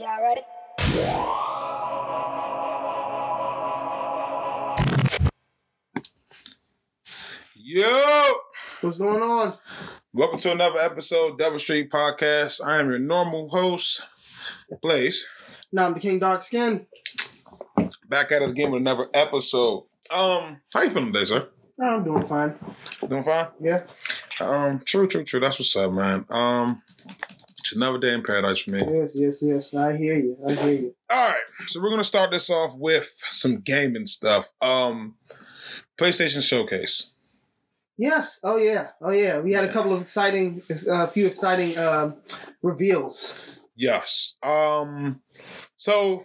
Y'all ready? Yo, What's going on? welcome to another episode of Double Street Podcast. I am your normal host, Blaze. Now I'm the King Dark Skin. Back at it again with another episode. Um, how you feeling today, sir? I'm doing fine. Doing fine? Yeah. Um, true, true, true. That's what's up, man. Um, it's another day in paradise for me. Yes, yes, yes. I hear you. I hear you. All right, so we're gonna start this off with some gaming stuff. Um, PlayStation Showcase. Yes. Oh yeah. Oh yeah. We had Yeah. a couple of exciting, a few exciting um, reveals. Yes. Um, so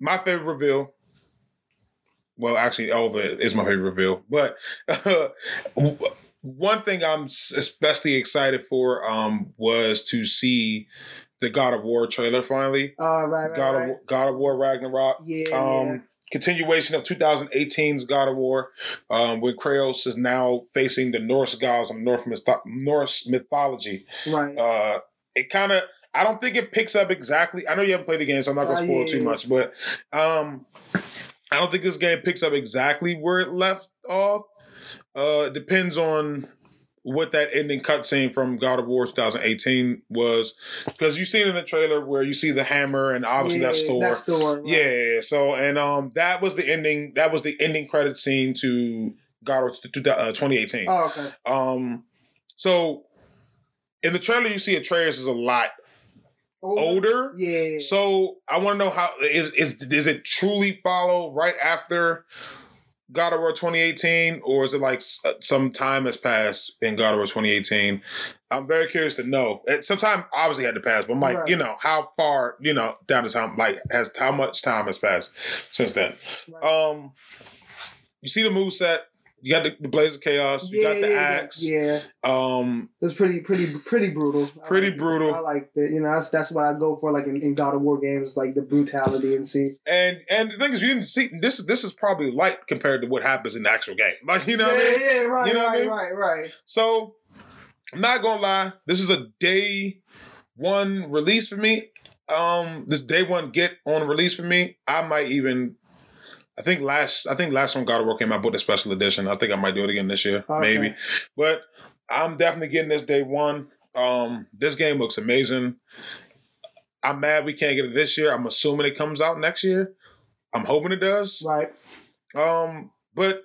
my favorite reveal. Well, actually, all of it is my favorite reveal. But one thing I'm especially excited for um, was to see the God of War trailer finally. Uh, right, right, God right. of God of War Ragnarok. Yeah. Um, continuation of 2018's God of War, um, when Kratos is now facing the Norse gods of North myth- Norse mythology. Right. Uh, it kind of, I don't think it picks up exactly. I know you haven't played the game, so I'm not gonna Uh, spoil yeah, too yeah, much, but um, I don't think this game picks up exactly where it left off. Uh, it depends on what that ending cutscene from God of War 2018 was, because you've seen in the trailer where you see the hammer and obviously yeah, that store. That store. right. Yeah, so and um that was the ending. That was the ending credit scene to God of War uh, 2018. Oh, okay. Um, so in the trailer you see Atreus is a lot older. Yeah. So I want to know how is is does it truly follow right after God of War 2018, or is it like uh, some time has passed in God of War 2018? I'm very curious to know. Some time obviously had to pass, but I'm like, Right. you know, how far, you know, down the time, like, has how much time has passed since then? Right. Um, you see the move set. You got the, the Blades of Chaos. You yeah, got the yeah, axe. Yeah. Um, It was pretty, pretty, pretty brutal. I Pretty it. brutal. I like that. You know, that's that's what I go for. Like in, in God of War games, like the brutality and see. and and the thing is, you didn't see this. This is probably light compared to what happens in the actual game. Like you know, yeah, what I mean? yeah, right, You know what I right, mean? right, right. So, I'm not gonna lie. This is a day one release for me. Um, this day one get on release for me. I might even. I think last. I think last time God of War came out, I bought the special edition. I think I might do it again this year, Okay. maybe. But I'm definitely getting this day one. Um, this game looks amazing. I'm mad we can't get it this year. I'm assuming it comes out next year. I'm hoping it does. Right. Um, but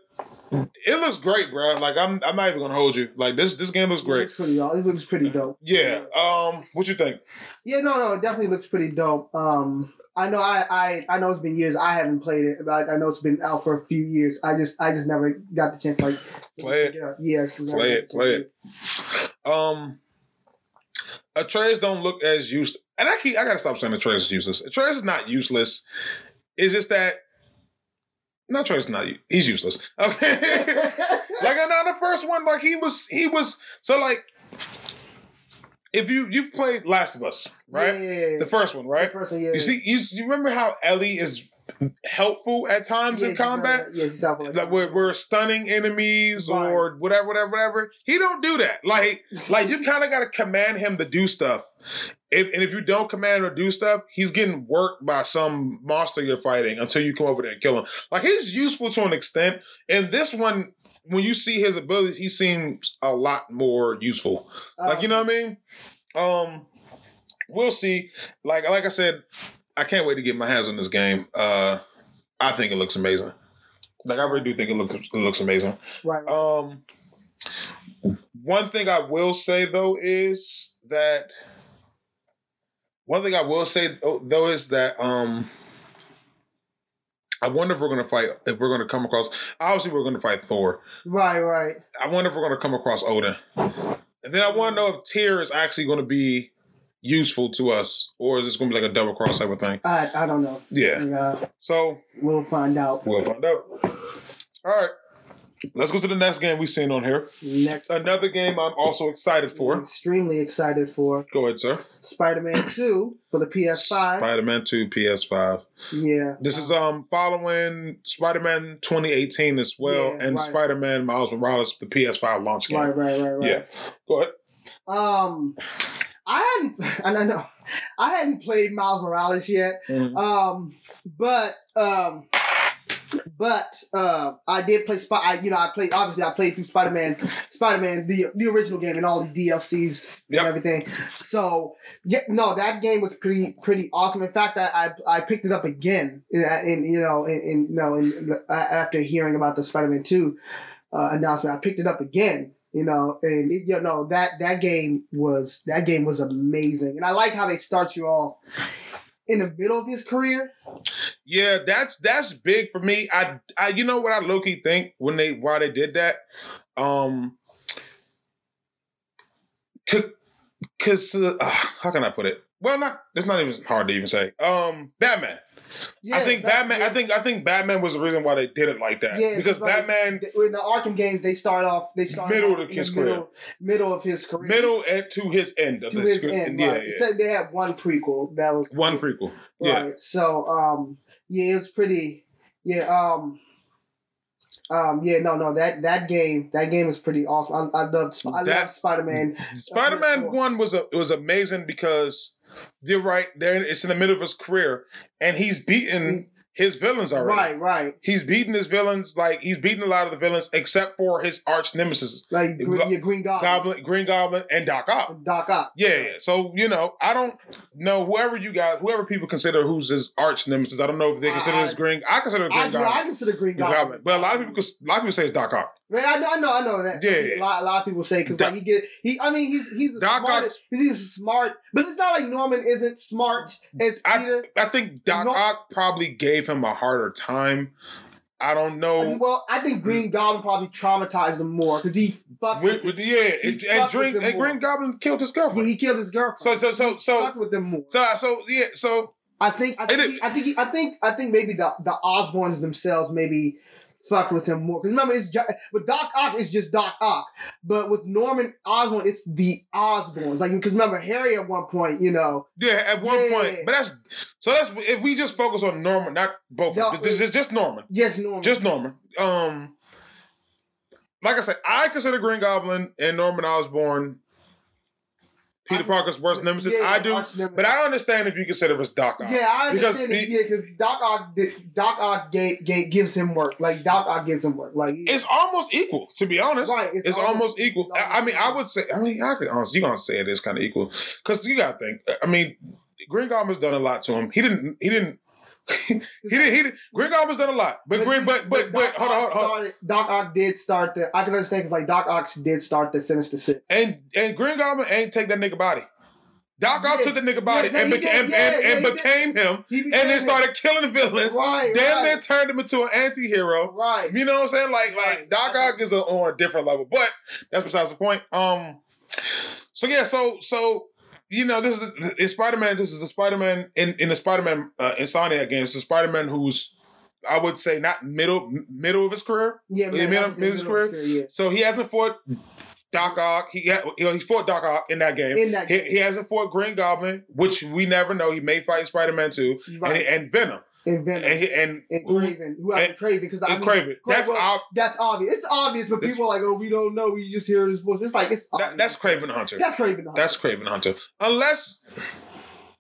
it looks great, bro. Like I'm, I'm not even gonna hold you. Like this, this game looks It great. looks pretty. It looks pretty dope. Yeah. Um, what you think? Yeah, no, no, it definitely looks pretty dope. Um, I know, I, I, I know it's been years. I haven't played it, but I, I know it's been out for a few years. I just, I just never got the chance to like Play it. Yes, Play it, play it. Um, Atreus don't look as used, and I keep, I gotta stop saying Atreus is useless. Atreus is not useless. It's just that. not Atreus is not. He's useless. Okay. like on the first one, like he was, he was. So like, if you you've played Last of Us, right? Yeah, The first one, right? The first one, yeah. You see, you, you remember how Ellie is helpful at times yeah, in combat? very- Yeah, she's helpful. Like we're, we're stunning enemies Right. or whatever, whatever, whatever. He don't do that. Like, like you kind of got to command him to do stuff. If, and if you don't command to do stuff, he's getting worked by some monster you're fighting until you come over there and kill him. Like he's useful to an extent. And this one, when you see his abilities, he seems a lot more useful. Like you know what I mean? Um, we'll see. Like like I said, I can't wait to get my hands on this game. Uh, I think it looks amazing. Like I really do think it looks it looks amazing. right. Um, one thing I will say though is that one thing I will say though though is that um. I wonder if we're gonna fight. If we're gonna come across, obviously we're gonna fight Thor. right, right. I wonder if we're going to come across Odin. And then I want to know if Tyr is actually going to be useful to us, or is this going to be like a double cross type of thing? I, I don't know. Yeah. Yeah, So we'll find out we'll find out. All right. Let's go to the next game we seen on here. next. Another game I'm also excited for. Extremely excited for Go ahead, sir. Spider-Man Two for the PS5. Spider-Man 2 PS5. yeah, This is um following Spider-Man 2018 as well, Yeah, and right. Spider-Man Miles Morales, the PS5 launch game. right, right, right, right. Yeah. Go ahead. Um, I hadn't, and I know, I hadn't played Miles Morales yet. Mhm. Um, but um, but uh, I did play Spot. I you know I played obviously I played through Spider Man, Spider Man the the original game and all the DLCs and everything. So yeah, no, that game was pretty pretty awesome. In fact, I I, I picked it up again, in, in you know in, in you know in, uh, after hearing about the Spider Man two uh, announcement, I picked it up again. You know, and it, you know that that game was that game was amazing, and I like how they start you off in the middle of his career. Yeah, that's that's big for me. I, I you know what I low key think when they why they did that, um, because uh, how can I put it? Well, not it's not even hard to even say. Um, Batman. I think that- Batman. I think I think Batman was the reason why they did it like that. Yeah, because like, Batman in the Arkham games, they start off. They start Middle of his the middle, middle of his career, middle and to his end of to the his script. end. yeah, right. yeah. Said they had one prequel that was One prequel. Yeah. Right. So um yeah, it was pretty yeah, um um yeah, no, no, that that game that game is pretty awesome. I, I loved I That- loved Spider Man. Spider Man One was a it was amazing because you're right. There, it's in the middle of his career, and he's beaten his villains already. Right, right. He's beaten his villains. Like he's beaten a lot of the villains, except for his arch nemesis, Like Go- Green, Green Goblin, Goblin, Green Goblin, and Doc Ock. Doc Ock. Yeah, yeah. So you know, I don't know whoever you guys, whoever people consider who's his arch nemesis. I don't know if they consider his I- Green. I consider it I, Green yeah, I Goblin. consider Green Green Goblin. Goblin. But a lot of people, a lot of people say it's Doc Ock. Man, I know, I know, I know that. Yeah, Yeah, yeah. A, lot, a lot of people say because like he get he. I mean, he's he's a Doc smart. Ock's- He's smart, but it's not like Norman isn't smart as I- Peter. I think Doc No- Ock probably gave him a harder time. I don't know. well, I think mm. Green Goblin probably traumatized him more because he fucked With, with, yeah, and, and, Green, and. Green Goblin killed his yeah, girlfriend. he killed his girlfriend. So so so so fucked with them more. so so yeah. So I think I think he, I think he, I think I think maybe the the Osborns themselves maybe fucked with him more because remember it's with Doc Ock it's just Doc Ock, but with Norman Osborn it's the Osborns like because remember Harry at one point you know yeah, at one Yeah. point, but that's so that's if we just focus on Norman, not both. No. This is just Norman, yes Norman just Norman. Um, like I said, I consider Green Goblin and Norman Osborn Peter Parker's worst nemesis. Yeah, I do, nemesis. but I understand if you consider it us Doc Ock. Yeah, I Because understand. it, he- yeah, because Doc Ock, Doc Ock gave, gave, gives him work. Like Doc Ock gives him work. Like It's almost equal, to be honest. right. It's, almost, equal. it's I- I mean, I would say. I mean, I could honestly, you gonna say it is kind of equal because you gotta think. I mean, Green Goblin's done a lot to him. He didn't. He didn't. he didn't. He didn't. Green Goblin's done a lot, but Green. But but but Doc hold on, hold on. started- Doc Ock did start the. I can understand because like Doc Ock did start the Sinister Six. And and Green Goblin ain't take that nigga body. Doc Ock took the nigga body Yeah, and, beca- did. and, Yeah, and, yeah, and did. became him, became and then started killing villains. Right, Damn right, near turned him into an anti-hero. right. You know what I'm saying? Like, like Right. Doc Ock is a, on a different level, but that's besides the point. Um, so yeah, so so you know, this is in Spider Man. This is a Spider Man in in the Spider Man uh, Insomniac game. It's a Spider Man who's I would say not middle middle of his career. Yeah, man. middle- that's middle of his career? Yeah. So he hasn't fought Doc Ock. He had, you know he fought Doc Ock in that game. In that he, game. he hasn't fought Green Goblin, which we never know. He may fight Spider Man too, Right. and, and Venom, and Venom. and and, and who- Kraven. Who has and- Kraven? Because I mean, Kraven. That's well, ob- that's obvious. It's obvious, but people are like, "Oh, we don't know. We just hear his voice." It's like it's that, that's Kraven Hunter. That's Kraven. Hunter. That's. Kraven Hunter. Unless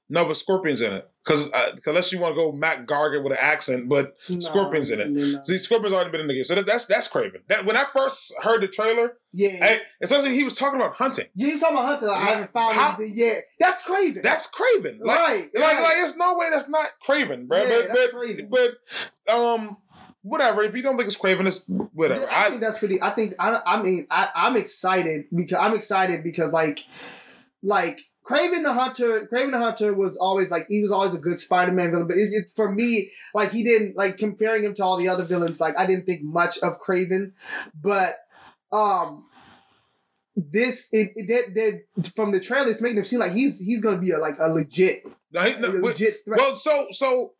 no, but Scorpion's in it. Because uh, unless you want to go Mac Gargan with an accent, but No, Scorpion's in it. no, see, Scorpion's already been in the game, so that, that's that's Kraven. That when I first heard the trailer, Yeah, I, especially he was talking about hunting. yeah. You talking about Hunter? I Yeah. haven't found How- anything yet. That's Kraven. That's Kraven. Like, right. like, right. like, there's no way that's not Kraven, bro. Yeah, but, that's but, but, um, whatever. If you don't think it's Kraven, it's whatever. I, I, think that's pretty. I think I. I mean, I, I'm excited because I'm excited because like, like Kraven the Hunter. Kraven the Hunter was always like he was always a good Spider-Man villain, but it's, it, for me, like he didn't like comparing him to all the other villains. Like I didn't think much of Kraven, but um. This it, it did, did from the trailer. It's making him seem like he's he's gonna be a like a legit no, he- no, wait, legit threat. well, so so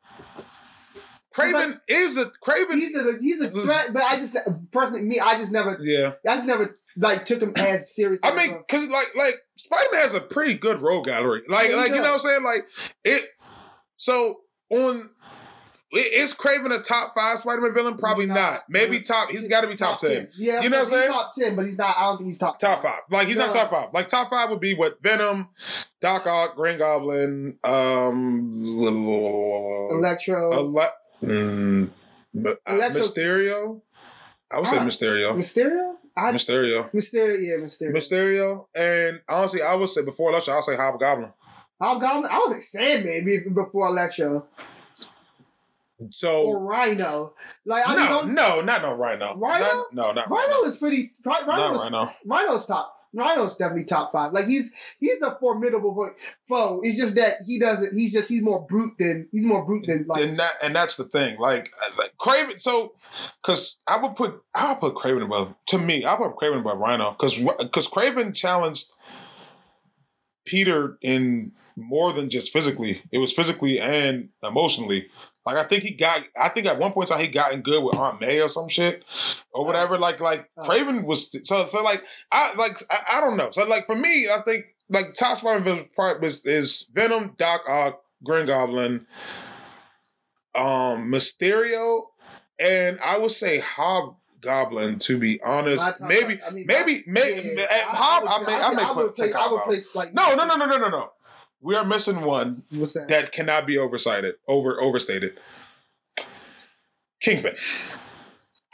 Kraven is a Kraven. he's a he's a threat, but I just personally me I just never yeah. I just never like took him as serious. I mean, cause like like Spider Man has a pretty good role gallery. Like Yeah, like you know what I'm saying? Like it. So on Is Kraven a top five Spider-Man villain? Probably not. not. Maybe top. He's got to be top, ten. Yeah, You know what I'm saying? Top ten, but he's not. I don't think he's top. Top five. Like he's not top five. Like top five would be what Venom, Doc Ock, Green Goblin, um, Electro, Ele- mm, but, uh, Electro- Mysterio. I would say Ah. Mysterio. Mysterio. I, Mysterio. Mysterio, yeah, Mysterio. Mysterio, and honestly, I would say before Electro, I'll say Hobgoblin. Hobgoblin. I was like Sandman maybe before Electro So or Rhino. Like I no, don't- no, not no Rhino. Rhino? Not- no, not Rhino Rhino. is pretty. Rhino Not is Rhino. Rhino's top. Rhino's definitely top five. Like he's he's a formidable foe. It's just that he doesn't. He's just he's more brute than he's more brute than like. and that and that's the thing. Like, uh, like Kraven. So, because I would put I would put Kraven above. To me, I put Kraven above Rhino because because Kraven challenged Peter in more than just physically. It was physically and emotionally. Like I think he got. I think at one point in time he got in good with Aunt May or some shit or whatever. Like like. Kraven was so so like I like I, I don't know. So like for me, I think like top part is, is Venom, Doc Ock, Green Goblin, um, Mysterio, and I would say Hobgoblin. To be honest, maybe I mean, maybe my- maybe yeah, eh, Hob. I, may say- I may I put would place. take I would place like No no no no no no no. We are missing one What's that? that cannot be oversighted, over overstated. Kingpin.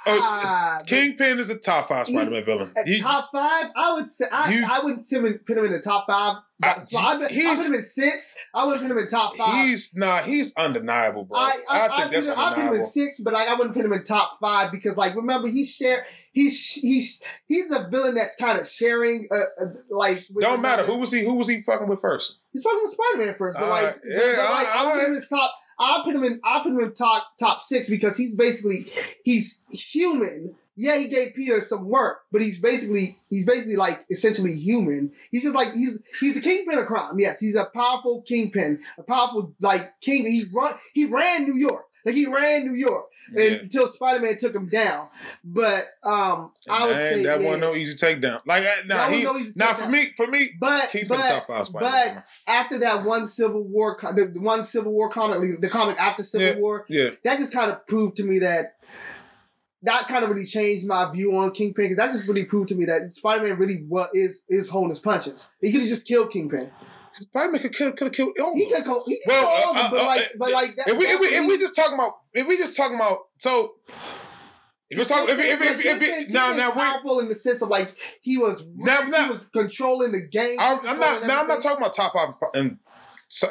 Oh, Ah, Kingpin is a top five Spider-Man villain. He- top five, I would say I, You- I wouldn't put him, in the top five. I- so I, I put him in six. I would put him in top five. he's nah, he's undeniable, bro. I, I, I, think I, that's put him, I put him in six, but like, I wouldn't put him in top five because, like, remember he's share he's he's he's a villain that's kind of sharing, uh, uh, like. with Don't matter who was he. Who was he fucking with first? He's fucking with Spider Man first, but Uh, like, yeah, but, but, like I- I'll I- put him in his top. I'll put him in. I'll put him in top top six because he's basically he's human. Yeah, he gave Peter some work, but he's basically he's basically like essentially human. He's just like he's he's the kingpin of crime. Yes, he's a powerful kingpin, a powerful like king. He run he ran New York, like he ran New York Yeah. until Spider Man took him down. But um, I would And say that yeah. wasn't no easy takedown. Like nah, he no easy now takedown. for me, for me, But Kingpin but top five Spider-Man. but after that one Civil War, the, the one Civil War comic, the comic after Civil Yeah. War, yeah, that just kind of proved to me that that kind of really changed my view on Kingpin because that just really proved to me that Spider Man really what is is holding his punches. He could have just killed Kingpin. Spider-Man could could have killed. Oh. He could go. He could Well, kill all of uh, them, but uh, like, uh, but like that. If we, if we, if we just talking about, if we just talking about, so if we're talking, if if if, if, if, Kingpin- now now we, powerful in the sense of like he was Now- rich, now- he was controlling the game. I'm, I'm not now I'm not talking about top five in,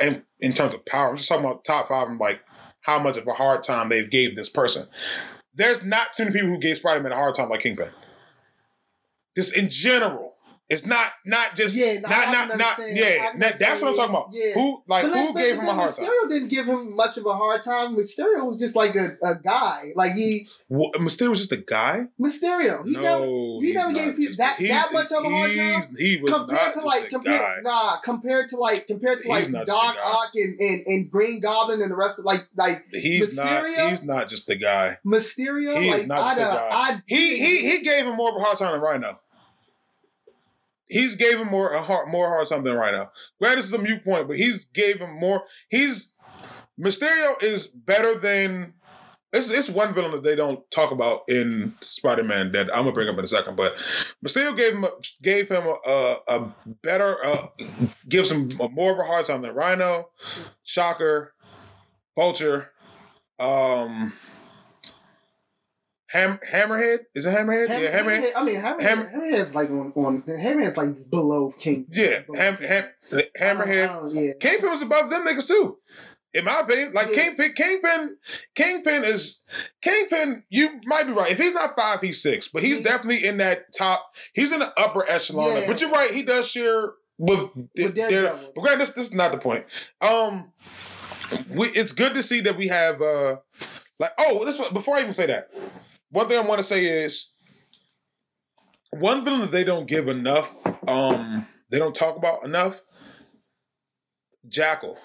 in in terms of power. I'm just talking about top five and like how much of a hard time they've gave this person. There's not too many people who gave Spider-Man a hard time like Kingpin. Just in general. It's not not just Yeah, no, not not not yeah. That- that's what I'm talking about. yeah. Who like But who like, gave him a hard time? Mysterio didn't give him much of a hard time. Mysterio was just like a, a guy. Like he What, Mysterio was just a guy. Mysterio. He no, never he never gave people that- a- that much of a hard time? He was compared not to just like a compared guy. nah compared to like compared to He's like Doc just. Ock and, and and Green Goblin and the rest of like like He's Mysterio? not. He's not just the guy. Mysterio. He like not just I'd, a uh, guy. I'd- He he he gave him more of a hard time than Rhino. He's gave him more a hard more hard time than Rhino. Granted, this is a mute point, but he's gave him more. He's Mysterio is better than. It's, it's one villain that they don't talk about in Spider-Man that I'm gonna bring up in a second, but Mysterio gave him a, gave him a, a, better uh, gives him more of a hard time than Rhino, Shocker, Vulture, um, Ham, Hammerhead is it Hammerhead? Ham- yeah, Hammerhead. I mean, Hammerhead, Ham- Hammerhead's like on, on Hammerhead's like below King. Yeah, Below Ham, King. Ham, I don't- Hammerhead. I don't- yeah. Kingpin was above them niggas too. In my opinion, like Yeah. Kingpin, Kingpin, Kingpin is Kingpin. You might be right. If he's not five, he's six, but he's He's- definitely in that top. He's in the upper echelon. Yeah. But you're right. He does share with, With Daredevil. But granted, this this is not the point. Um, we, it's good to see that we have uh, like oh, this before I even say that, one thing I want to say is one villain that they don't give enough. Um, they don't talk about enough. Jackal.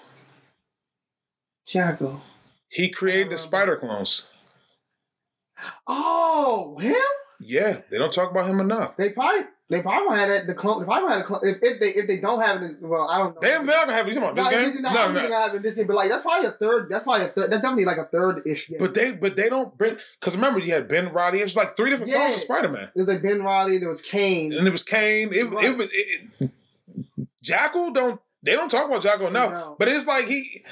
Jackal. He created the spider clones. Oh, him? Yeah, they don't talk about him enough. They probably They probably gonna have. The clone. Probably gonna have a clone. If, if they if they don't have it, well, I don't know. They, they're not gonna have it. Come on, this No, game. Disney, no, No, I no. don't think they're gonna have it in Disney, but like that's probably a third. That's probably a third. That's definitely like a third ish game. But they, but they don't bring. Because remember, you had Ben Roddy. It was like three different Yeah. clones of Spider Man, There's like Ben Roddy. There was Kaine. and it was Kane. It, Right. it was it, it- Jackal. Don't they don't talk about Jackal enough? No. But it's like he.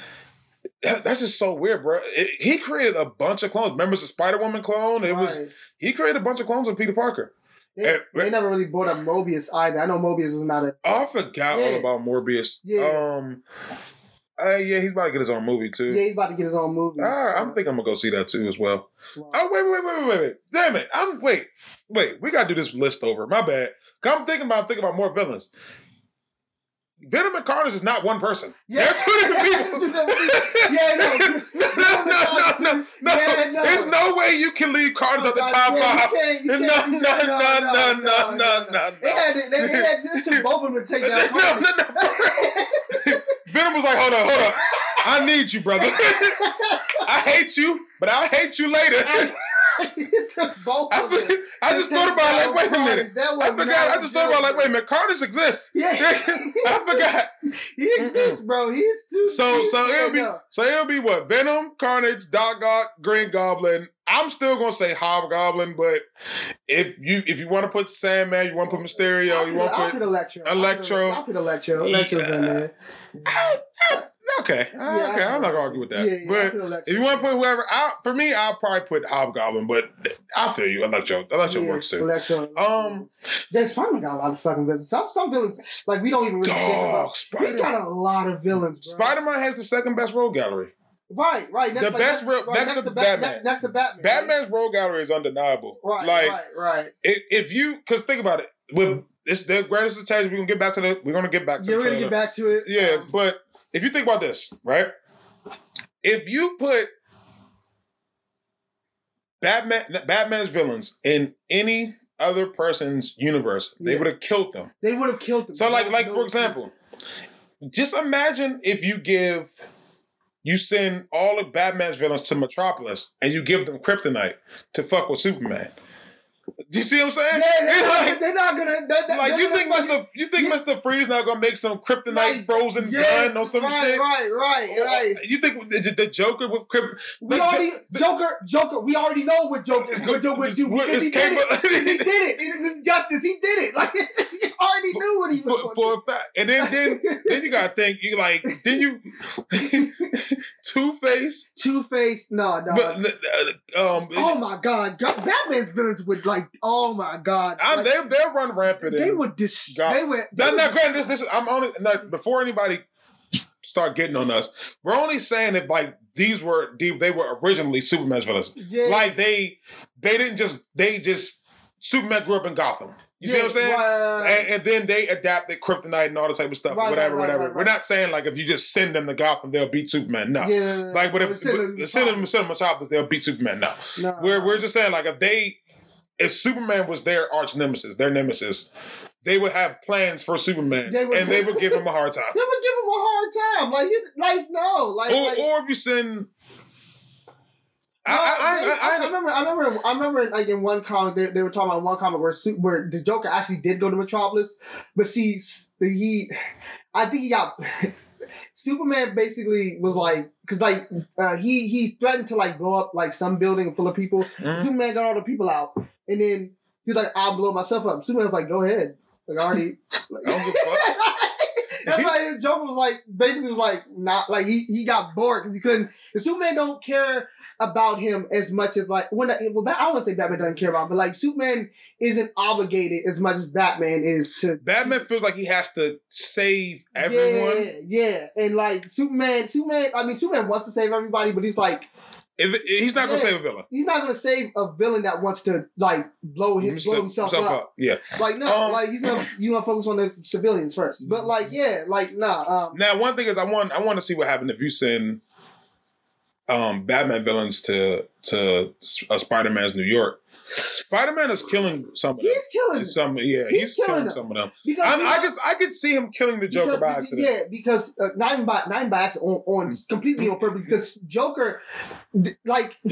That's just so weird, bro. It- he created a bunch of clones. Remember the Spider Woman clone? It was he created a bunch of clones of Peter Parker. They, Eh, they never really brought up Morbius either. I know Morbius is not a. I forgot all about Morbius. Yeah. Um. Uh, yeah, he's about to get his own movie too. Yeah, he's about to get his own movie. Ah, I'm so- thinking I'm gonna go see that too as well. Wow. Oh wait, wait, wait, wait, wait, wait! Damn it! I'm wait, wait. We gotta do this list over. My bad. I'm thinking about I'm thinking about more villains. Venom and Carnage is not one person. Yeah. They're two different people. Yeah, no. no, no, no, no, no. Yeah, no. There's no way you can leave Carnage at the top Yeah, five. you can't- you No, no, no, no, no, no, no, They had they, they had it took both of them to take No, down no, Carnage. no. Venom was like, hold on, hold on. I need you, brother. I hate you, but I'll hate you later. took both I, of them. I just thought about it, like, wait a minute. That I was forgot. I just thought about like, wait a minute, Carnage exists. Yeah. I forgot. He exists, bro. He's too. So he is so it'll be no. so it'll be what Venom, Carnage, Doc Ock, Green Goblin. I'm still gonna say Hobgoblin, but if you if you want to put Sandman, you want to put Mysterio, you want to put Electro. Electro. I'll put Electro. Electro's in there. Okay, okay. I'm not gonna argue with that. Yeah, yeah, but if you want to put whoever out for me, I'll probably put Hobgoblin. But I feel you, i like Electro. Electro Yeah, works too. Electro. Um, There's Spider-Man got a lot of fucking villains. Some some villains like we don't even really think Dog, about. He got a lot of villains, bro. Spider Man has the second best role gallery. Right, right. The best real- next to Bat- Batman. Next, next to Batman. Batman's role gallery is undeniable. Right, like right, right. if, if you because think about it with it's the greatest attention we're gonna get back to the we're gonna get back to You're the gonna get back to it. yeah Um, but if you think about this right? If you put batman batman's villains in any other person's universe they would have killed them. They would have killed them. so like like for example just imagine if you give you send all of batman's villains to metropolis and you give them kryptonite to fuck with superman do you see what i'm saying Yeah, they're, not, like- they're not gonna. They're, they're like you think Mr. You think Yeah. Mr. Freeze not gonna make some kryptonite Right. frozen Yes, gun or some right, shit? Right, right, right. You think the, the Joker with kryptonite? We already Joker, Joker. We already know what Joker, what Joker would do because he did it. He did it. It was Justice. He did it. Like he already knew what he was for, for a fact, and then then then you gotta think you like then you Two Face, Two Face. No, no. but uh, um, oh my God, God, Batman's villains would like. Oh my God, I'm, like, they they run rampant. they would dis. God. They would. they would now, granted, this, this is, I'm only now, before anybody start getting on us. We're only saying that like these were they they were originally Superman's villains. Yeah. Like they they didn't just they just Superman grew up in Gotham. You see what I'm saying? right. And, and then they adapted kryptonite and all that type of stuff, Right, whatever, right, whatever. We're not saying like if you just send them to Gotham, they'll beat Superman. No. Yeah, Like, but if Send them- send them send them Metropolis, they'll beat Superman. No. No. We're we're just saying like if they if Superman was their arch nemesis, their nemesis, they would have plans for Superman, They would- and they would give him a hard time. They would give him a hard time. Like, like no, like. or, like or if you send, I, No, I, I, I, I, remember. I remember. I remember. Like in one comic, they, they were talking about one comic where where the Joker actually did go to Metropolis, but see, he, I think he got. Superman basically was like, cause like uh, he he threatened to like blow up like some building full of people. Mhm. Superman got all the people out, and then he's like, "I'll blow myself up." Superman's like, "Go ahead." Like I already. Like, I don't give a fuck. That's why Joker was like, basically was like, not like he he got bored because he couldn't. The Superman don't care about him as much as like when well, I don't want to say Batman doesn't care about, him, but like Superman isn't obligated as much as Batman is to. Batman feels like he has to save everyone. Yeah, yeah, and like Superman, Superman. I mean, Superman wants to save everybody, but he's like, If he's not gonna Yeah. save a villain, he's not gonna save a villain that wants to like blow him, blow himself, up. Yeah. Like no, Um, like he's gonna you gonna focus on the civilians first. But like yeah, like nah. Um, Now, one thing is, I want I want to see what happened if you send um, Batman villains to to uh, Spider Man's New York. Spider Man is killing some of them. he's killing Some, yeah, he's, He's killing killing some of them. because I, I could I could see him killing the Joker because, by accident. Yeah, because uh, not even by not even by accident, on, on completely on purpose. Because Joker, like He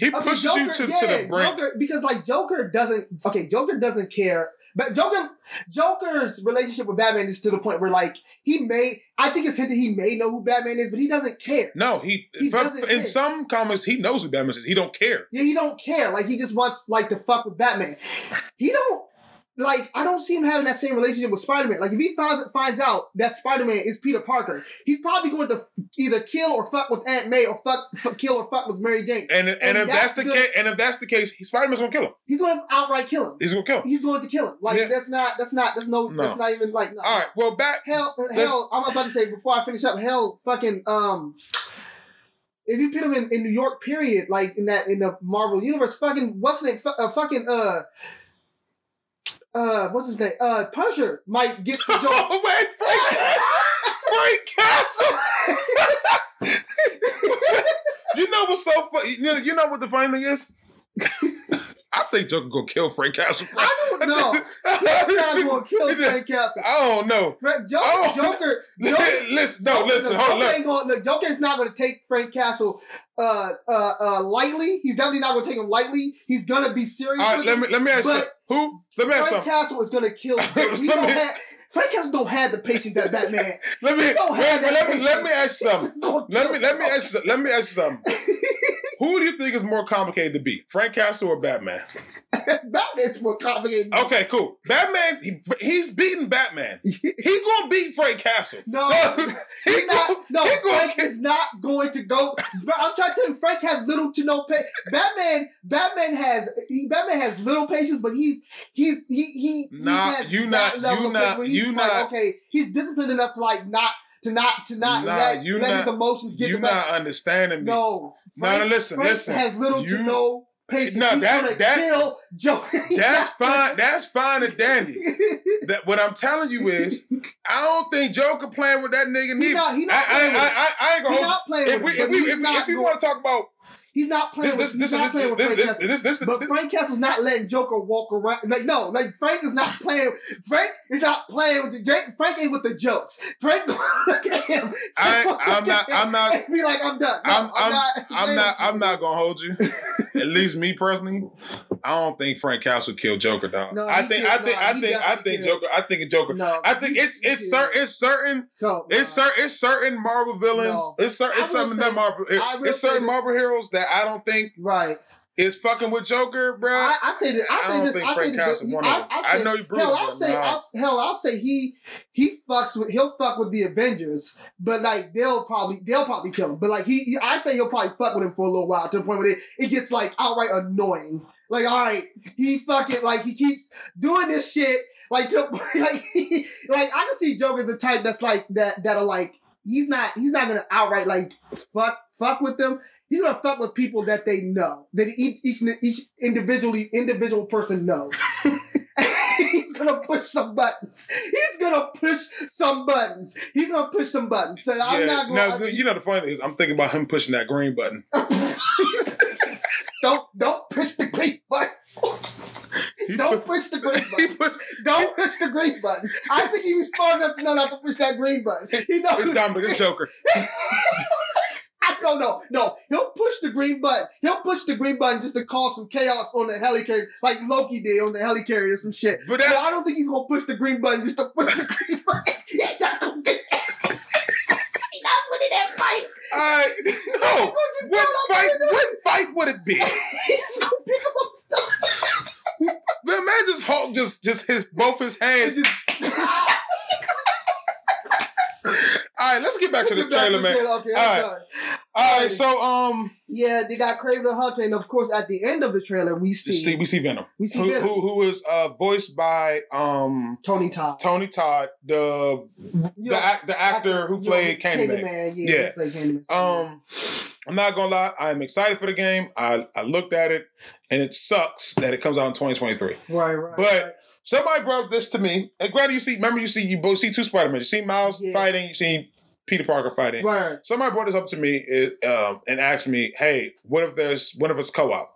okay, pushes Joker, you to, yeah, to the brink. Joker, because like Joker doesn't. Okay, Joker doesn't care. But Joker, Joker's relationship with Batman is to the point where like he may, I think it's hinted he may know who Batman is, but he doesn't care. No, he, He for- doesn't in care. some comics he knows who Batman is. He don't care. Yeah, he don't care. Like he just wants like to fuck with Batman. He don't like. I don't see him having that same relationship with Spider Man. Like if he finds finds out that Spider Man is Peter Parker, he's probably going to either kill or fuck with Aunt May or fuck, fuck kill or fuck with Mary Jane. And and, And if that's, that's the case, and if that's the case, Spider Man's gonna kill him. He's going to outright kill him. He's gonna kill him. He's going to kill him. Like Yeah. that's not. That's not. That's no. No. That's not even like. No. All right. Well, back. Hell, hell. I'm about to say before I finish up. Hell, fucking. Um, if you put him in, in New York, period, like in that in the Marvel universe, fucking what's name? Uh, fucking uh. Uh, what's his name? Uh, Punisher might get the job. Oh wait, Frank Castle. Frank Castle. you know what's so funny? You know, you know what the funny thing is? I think Joker gonna kill Frank Castle. I don't know. He's not gonna kill Frank Castle. I don't know. Frank, Joker, Oh. Joker, Joker, listen, no, listen, Joker hold on. ain't gonna, look, Joker is not going to take Frank Castle uh, uh, uh, lightly. He's definitely not going to take him lightly. He's going to be serious. All right, let him. me let me ask you. Who? Let me ask Frank something. Castle is going to kill. He Let don't have, Frank Castle don't have the patience that Batman. Let me don't wait, let me let me ask you something. Let me let me ask let me ask you something. Who do you think is more complicated to beat, Frank Castle or Batman? Batman's more complicated. Okay, cool. Batman, he, he's beating Batman. He gonna beat Frank Castle. No, he He's not, gonna- no, he gonna Frank is not going to go. I'm trying to tell you, Frank has little to no patience. Batman, Batman has he, Batman has little patience, but he's he's he he, Nah, he you not- you not- you like, not- okay. He's disciplined enough to like not to not to not Nah, let, you let not- his emotions get you not understanding me. No, Frank, no, listen, Frank listen. has little You- to no patience. No, he's that- that- kill. That's fine. That's fine and dandy. That what I'm telling you is, I don't think Joker playing with that nigga He neither. not, he I, not I, I, him. I, I ain't gonna He's hold. not playing If with we, if we, if we, if we want to talk about He's not playing this, with this, this, he's not is playing with this, Frank this, Castle. this, this, But Frank Castle's not letting Joker walk around. Like no, like Frank is not playing. Frank is not playing with the Frank- Frank ain't with the jokes. Frank look at him. I, I'm not. I'm not, be like, I'm done. No, I'm- I'm, I'm- not. I'm not. I'm not gonna hold you. At least me personally, I don't think Frank Castle killed Joker, dog. No, I think, I think, no, I he think, I think. Joker. I think Joker. No, I think it's it's certain it's certain it's certain it's certain Marvel villains. It's certain it's I something that Marvel I it's certain Marvel heroes that I don't think right. is fucking with Joker, bro. I, I say that. I I say this. think I Frank say this. Castle's one of I. I, I say, know you Hell, I'll say. I'll, hell, I'll say he he fucks with. He'll fuck with the Avengers, but like they'll probably they'll probably kill him. But like he, he- I say he'll probably fuck with him for a little while to the point where it, it gets like outright annoying. Like, all right, he fucking like he keeps doing this shit. Like, to, like, he, like I can see Joker's the type that's like that. that are like he's not he's not gonna outright like fuck fuck with them. He's gonna fuck with people that they know that each each, each individually individual person knows. He's gonna push some buttons. He's gonna push some buttons. He's gonna push some buttons. So I'm yeah, not no, going. you know the funny thing is, I'm thinking about him pushing that green button. don't don't push the green button. Don't push the green button. pushed. Don't push the green button. I think he was smart enough to know not to push that green button. He knows. It's Dominic, it's Joker. I don't know. No, he'll push the green button. He'll push the green button just to cause some chaos on the helicarrier, like Loki did on the helicarrier or some shit. But But I don't think he's gonna push the green button just to push the green button. He's not gonna do that. He's not winning that fight. I no. What fight? What fight would it be? He's gonna pick him up. Man, man, just hold, just just his both his hands. All right, let's get back to this trailer, man. Okay, All right. All right, so um, Yeah, they got Kraven the Hunter, and of course, at the end of the trailer, we see, see, we see Venom, we see who Venom. who who is uh voiced by um Tony Todd, Tony Todd, the the, know, the actor who you know, played Candyman. Candyman, yeah, Yeah. played Candyman. Um, I'm not gonna lie, I'm excited for the game. I I looked at it, and it sucks that it comes out in 2023. right, right, but- right. Somebody brought this to me, and granted, you see, remember, you see, you both see two Spider Man. You see Miles Yeah. fighting, you see Peter Parker fighting. right. Somebody brought this up to me um, and asked me, "Hey, what if there's what if it's co-op?"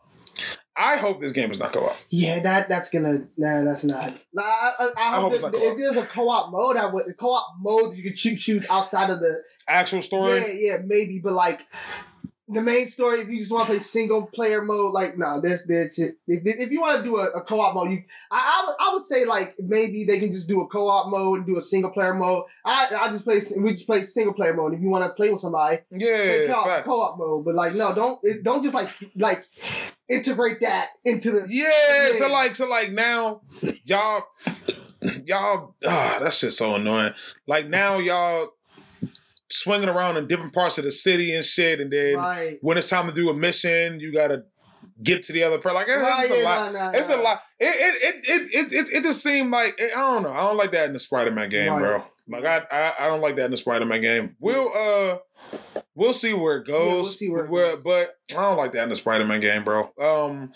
I hope this game is not co-op. Yeah, that that's gonna nah, that's not. Nah, I, I, I, hope hope it's not co-op. if there's a co-op mode, I would. The co-op mode you could choose choose outside of the Actual story. yeah, yeah, maybe, but like. The main story. If you just want to play single player mode, like no, there's there's shit. If, if you want to do a, a co op mode, you I, I would I would say like maybe they can just do a co op mode and do a single player mode. I I just play we just play single player mode. If you want to play with somebody, Yeah, co facts. op mode. But like no, don't it- don't just like like integrate that into the Yeah, so like, so like now, y'all, y'all, ah, that shit's so annoying. Like now, y'all swinging around in different parts of the city and shit, and then right. when it's time to do a mission, you gotta get to the other part. Like it's, Right, it's a yeah, lot. nah, nah, It's a lot. It it it it it, it, just seemed like I don't know. I don't like that in the Spider-Man game, Right. bro. Like I, I I don't like that in the Spider-Man game. We'll uh we'll see where it goes. we'll see where it Where- goes. But I don't like that in the Spider-Man game, bro. Um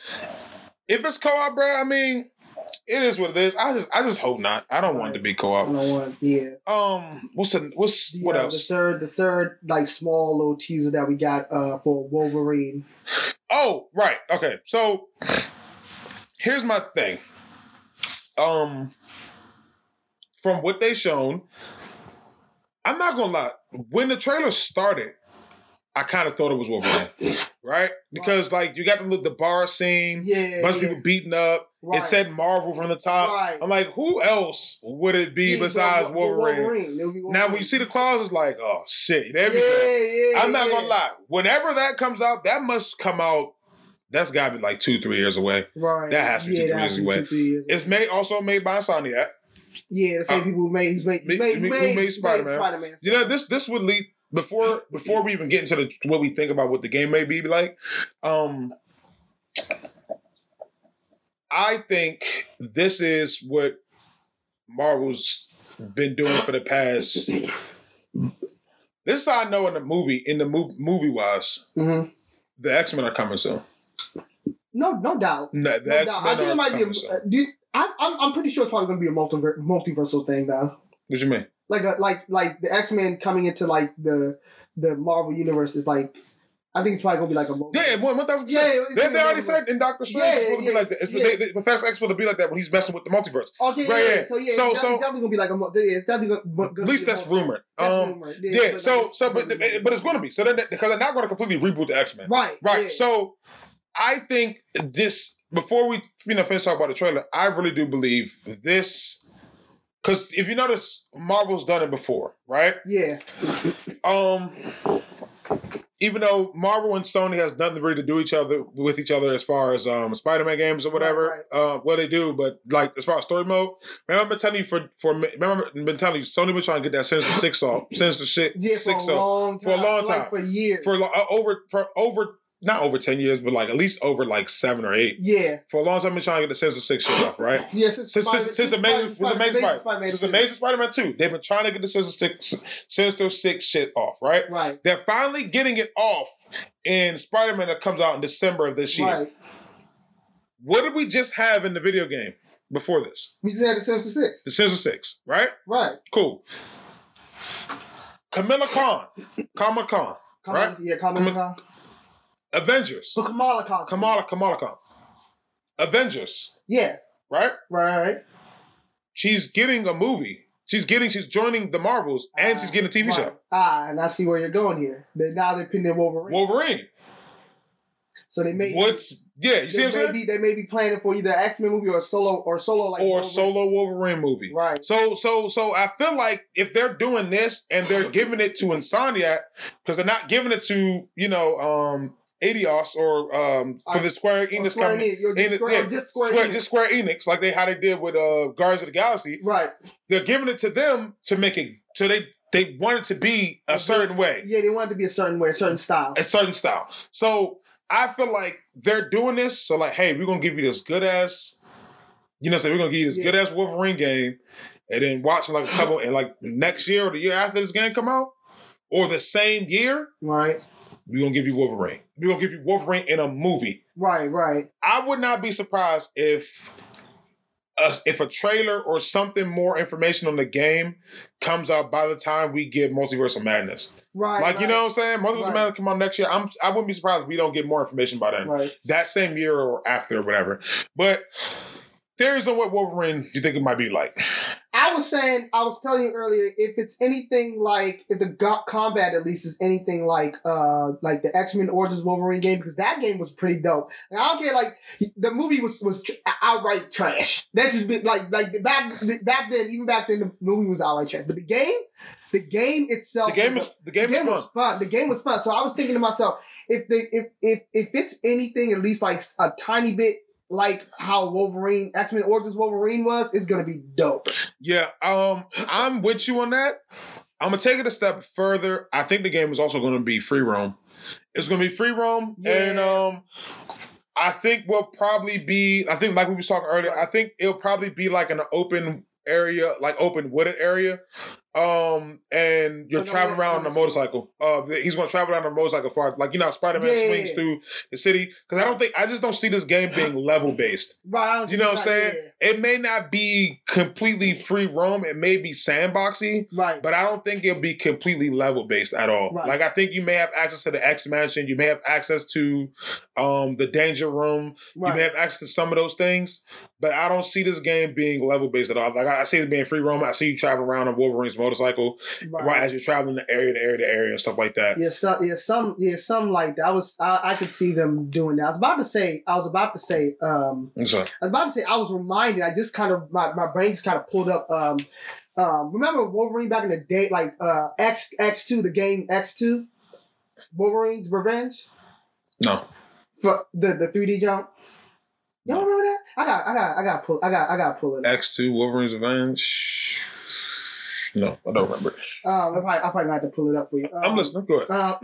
if it's co-op, bro, I mean it is what it is. I just I just hope not. I don't want it to be co-op. I don't want yeah. Um what's the what's The, what else? The third, the third, like small little teaser that we got uh for Wolverine. Oh, right. Okay. So here's my thing. Um from what they shown, I'm not gonna lie. When the trailer started, I kind of thought it was Wolverine, right? Because like you got the look the bar scene, Yeah, bunch of people beating up. Right. It said Marvel from the top. Right. I'm like, who else would it be Yeah, besides Wo- Wolverine? It would Now, when you see the claws, it's like, oh shit, yeah, everything. yeah, I'm not yeah. gonna lie. Whenever that comes out, that must come out. That's got to be like two, three years away. Right. That has to be yeah, two, three years two, three years It's made also made by Insomniac. Yeah, the same Uh, people who made who's made who made, who who made, made Spider-Man. Spider-Man. You know, this this would lead before before we even get into the what we think about what the game may be like. Um, I think this is what Marvel's been doing for the past. This is how I know in the movie, in the movie, movie wise, Mhm. the X Men are coming soon. No, no doubt. No, No doubt. I think it might be. A, soon. Do you, I, I'm, I'm pretty sure it's probably going to be a multiver- multiversal thing now. What you mean? Like a, like like the X Men coming into like the the Marvel universe is like. I think it's probably going to be like a. multi- Yeah, one thousand percent. They, they already said in Doctor Strange Yeah, it's supposed to yeah, be like that. It's, yeah. they, they, Professor X supposed to be like that when he's messing with the multiverse. Okay, Right, yeah, yeah. So yeah, So- it's so- definitely, gonna be like a. Yeah, it's definitely gonna. gonna At least be that's rumored. That's Um, rumored. yeah. but So like, so but but it's going to be so then because they're not going to completely reboot the X Men. right, Right. yeah. So I think this before we you know finish talking about the trailer, I really do believe this because if you notice, Marvel's done it before, right? yeah, Um, even though Marvel and Sony has nothing really to do each other with each other as far as um Spider-Man games or whatever, uh, well they do, but like as far as story mode, remember I've been telling you for for remember I've been telling you Sony been trying to get that Sinister Six off, Sinister shit yeah, for Six a off long for a time, long like, time. for years. for uh, over for over not over ten years, but like at least over like seven or eight. yeah, For a long time, I've been trying to get the Sinister Six shit off, right? yeah. Since Since, Spider- since, since Amazing, Amazing Spider, Spider-Man since. Amazing Spider-Man two, they've been trying to get the Sinister Six, Sinister Six shit off, right? Right, They're finally getting it off in Spider-Man that comes out in December of this year. right. What did we just have in the video game before this? We just had the Sinister Six. The Sinister Six, right? Right. Cool. Camilla Khan, Kamala Khan, Kamala, Right. Yeah, Kama- Khan. Avengers, So Kamala Khan. Kamala Kamala Khan, Avengers, Yeah. right? Right. Right. She's getting a movie. She's getting, she's joining the Marvels, and she's getting a TV right. show. Ah, and I see where you're going here. They, now they're pinning in Wolverine. Wolverine. so they may. What's yeah? You see what I'm saying? be they may be planning for either X Men movie or a solo or solo like or Wolverine. solo Wolverine movie. Right. So so so I feel like if they're doing this and they're giving it to Insomniac because they're not giving it to you know um Eidos or um for the Square Enix Square company. Enix, Enix- Square, yeah, just Square, Square, Enix. just Square Enix, like they how they did with uh Guardians of the Galaxy. right. They're giving it to them to make it so they they want it to be a certain way, Yeah, they want it to be a certain way, a certain style. a certain style. So I feel like they're doing this. So like, hey, we're gonna give you this good ass, you know, so we're gonna give you this Yeah. good ass Wolverine game, and then watch like a couple, and like next year or the year after this game come out, or the same year, Right. We're gonna give you Wolverine. We're gonna give you Wolverine in a movie. Right. Right. I would not be surprised if. Uh, if a trailer or something more information on the game comes out by the time we get Multiversal Madness, Right. like you know what I'm saying, Multiversal Right. Madness come out next year. I'm I wouldn't be surprised if we don't get more information by then Right. that same year or after or whatever. But theories on what Wolverine you think it might be like. I was saying, I was telling you earlier, if it's anything like, if the go- combat at least is anything like, uh, like the X Men Origins Wolverine game, because that game was pretty dope. And I don't care, like the movie was was tr- outright trash. That's just been like like back back then, even back then, the movie was outright trash. But the game, the game itself, The game was the game, the game was fun. fun. The game was fun. So I was thinking to myself, if the if if if it's anything at least like a tiny bit like how Wolverine X Men Origins Wolverine was, it's gonna be dope. Yeah, um, I'm with you on that. I'm gonna take it a step further. I think the game is also gonna be free roam. It's gonna be free roam, and um, I think will probably be. I think like we was talking earlier. I think it'll probably be like an open area, like open wooded area. Um, and you're no, traveling yeah, around on a motorcycle. Uh, he's gonna travel down on a motorcycle far, like you know, Spider Man Yeah, yeah, swings yeah. through the city. Because I don't think I just don't see this game being level based. Right? You know what I'm saying? like, It may not be completely free roam. It may be sandboxy. Right. but I don't think it'll be completely level based at all. Right. Like I think you may have access to the X Mansion. You may have access to um, the Danger Room. right. You may have access to some of those things, but I don't see this game being level based at all. Like I I see it being free roam. I see you travel around on Wolverine's motorcycle right, as you're traveling the area to area to area and stuff like that. Yeah, stuff. Yeah, some. Yeah, some like that. I was. I, I could see them doing that. I was about to say. I was about to say. Um, I was about to say. I was reminded. I just kind of my my brain just kind of pulled up. Um, um, remember Wolverine back in the day, like uh, X X two, the game X two, Wolverine's Revenge no. for the the three D jump. Y'all remember that? I got. I got. I got. Pull. I got. I got pull it. up. X2 Wolverine's Revenge. No, I don't remember. Um, I probably, I probably have to pull it up for you. Um, I'm listening. Go ahead. Uh,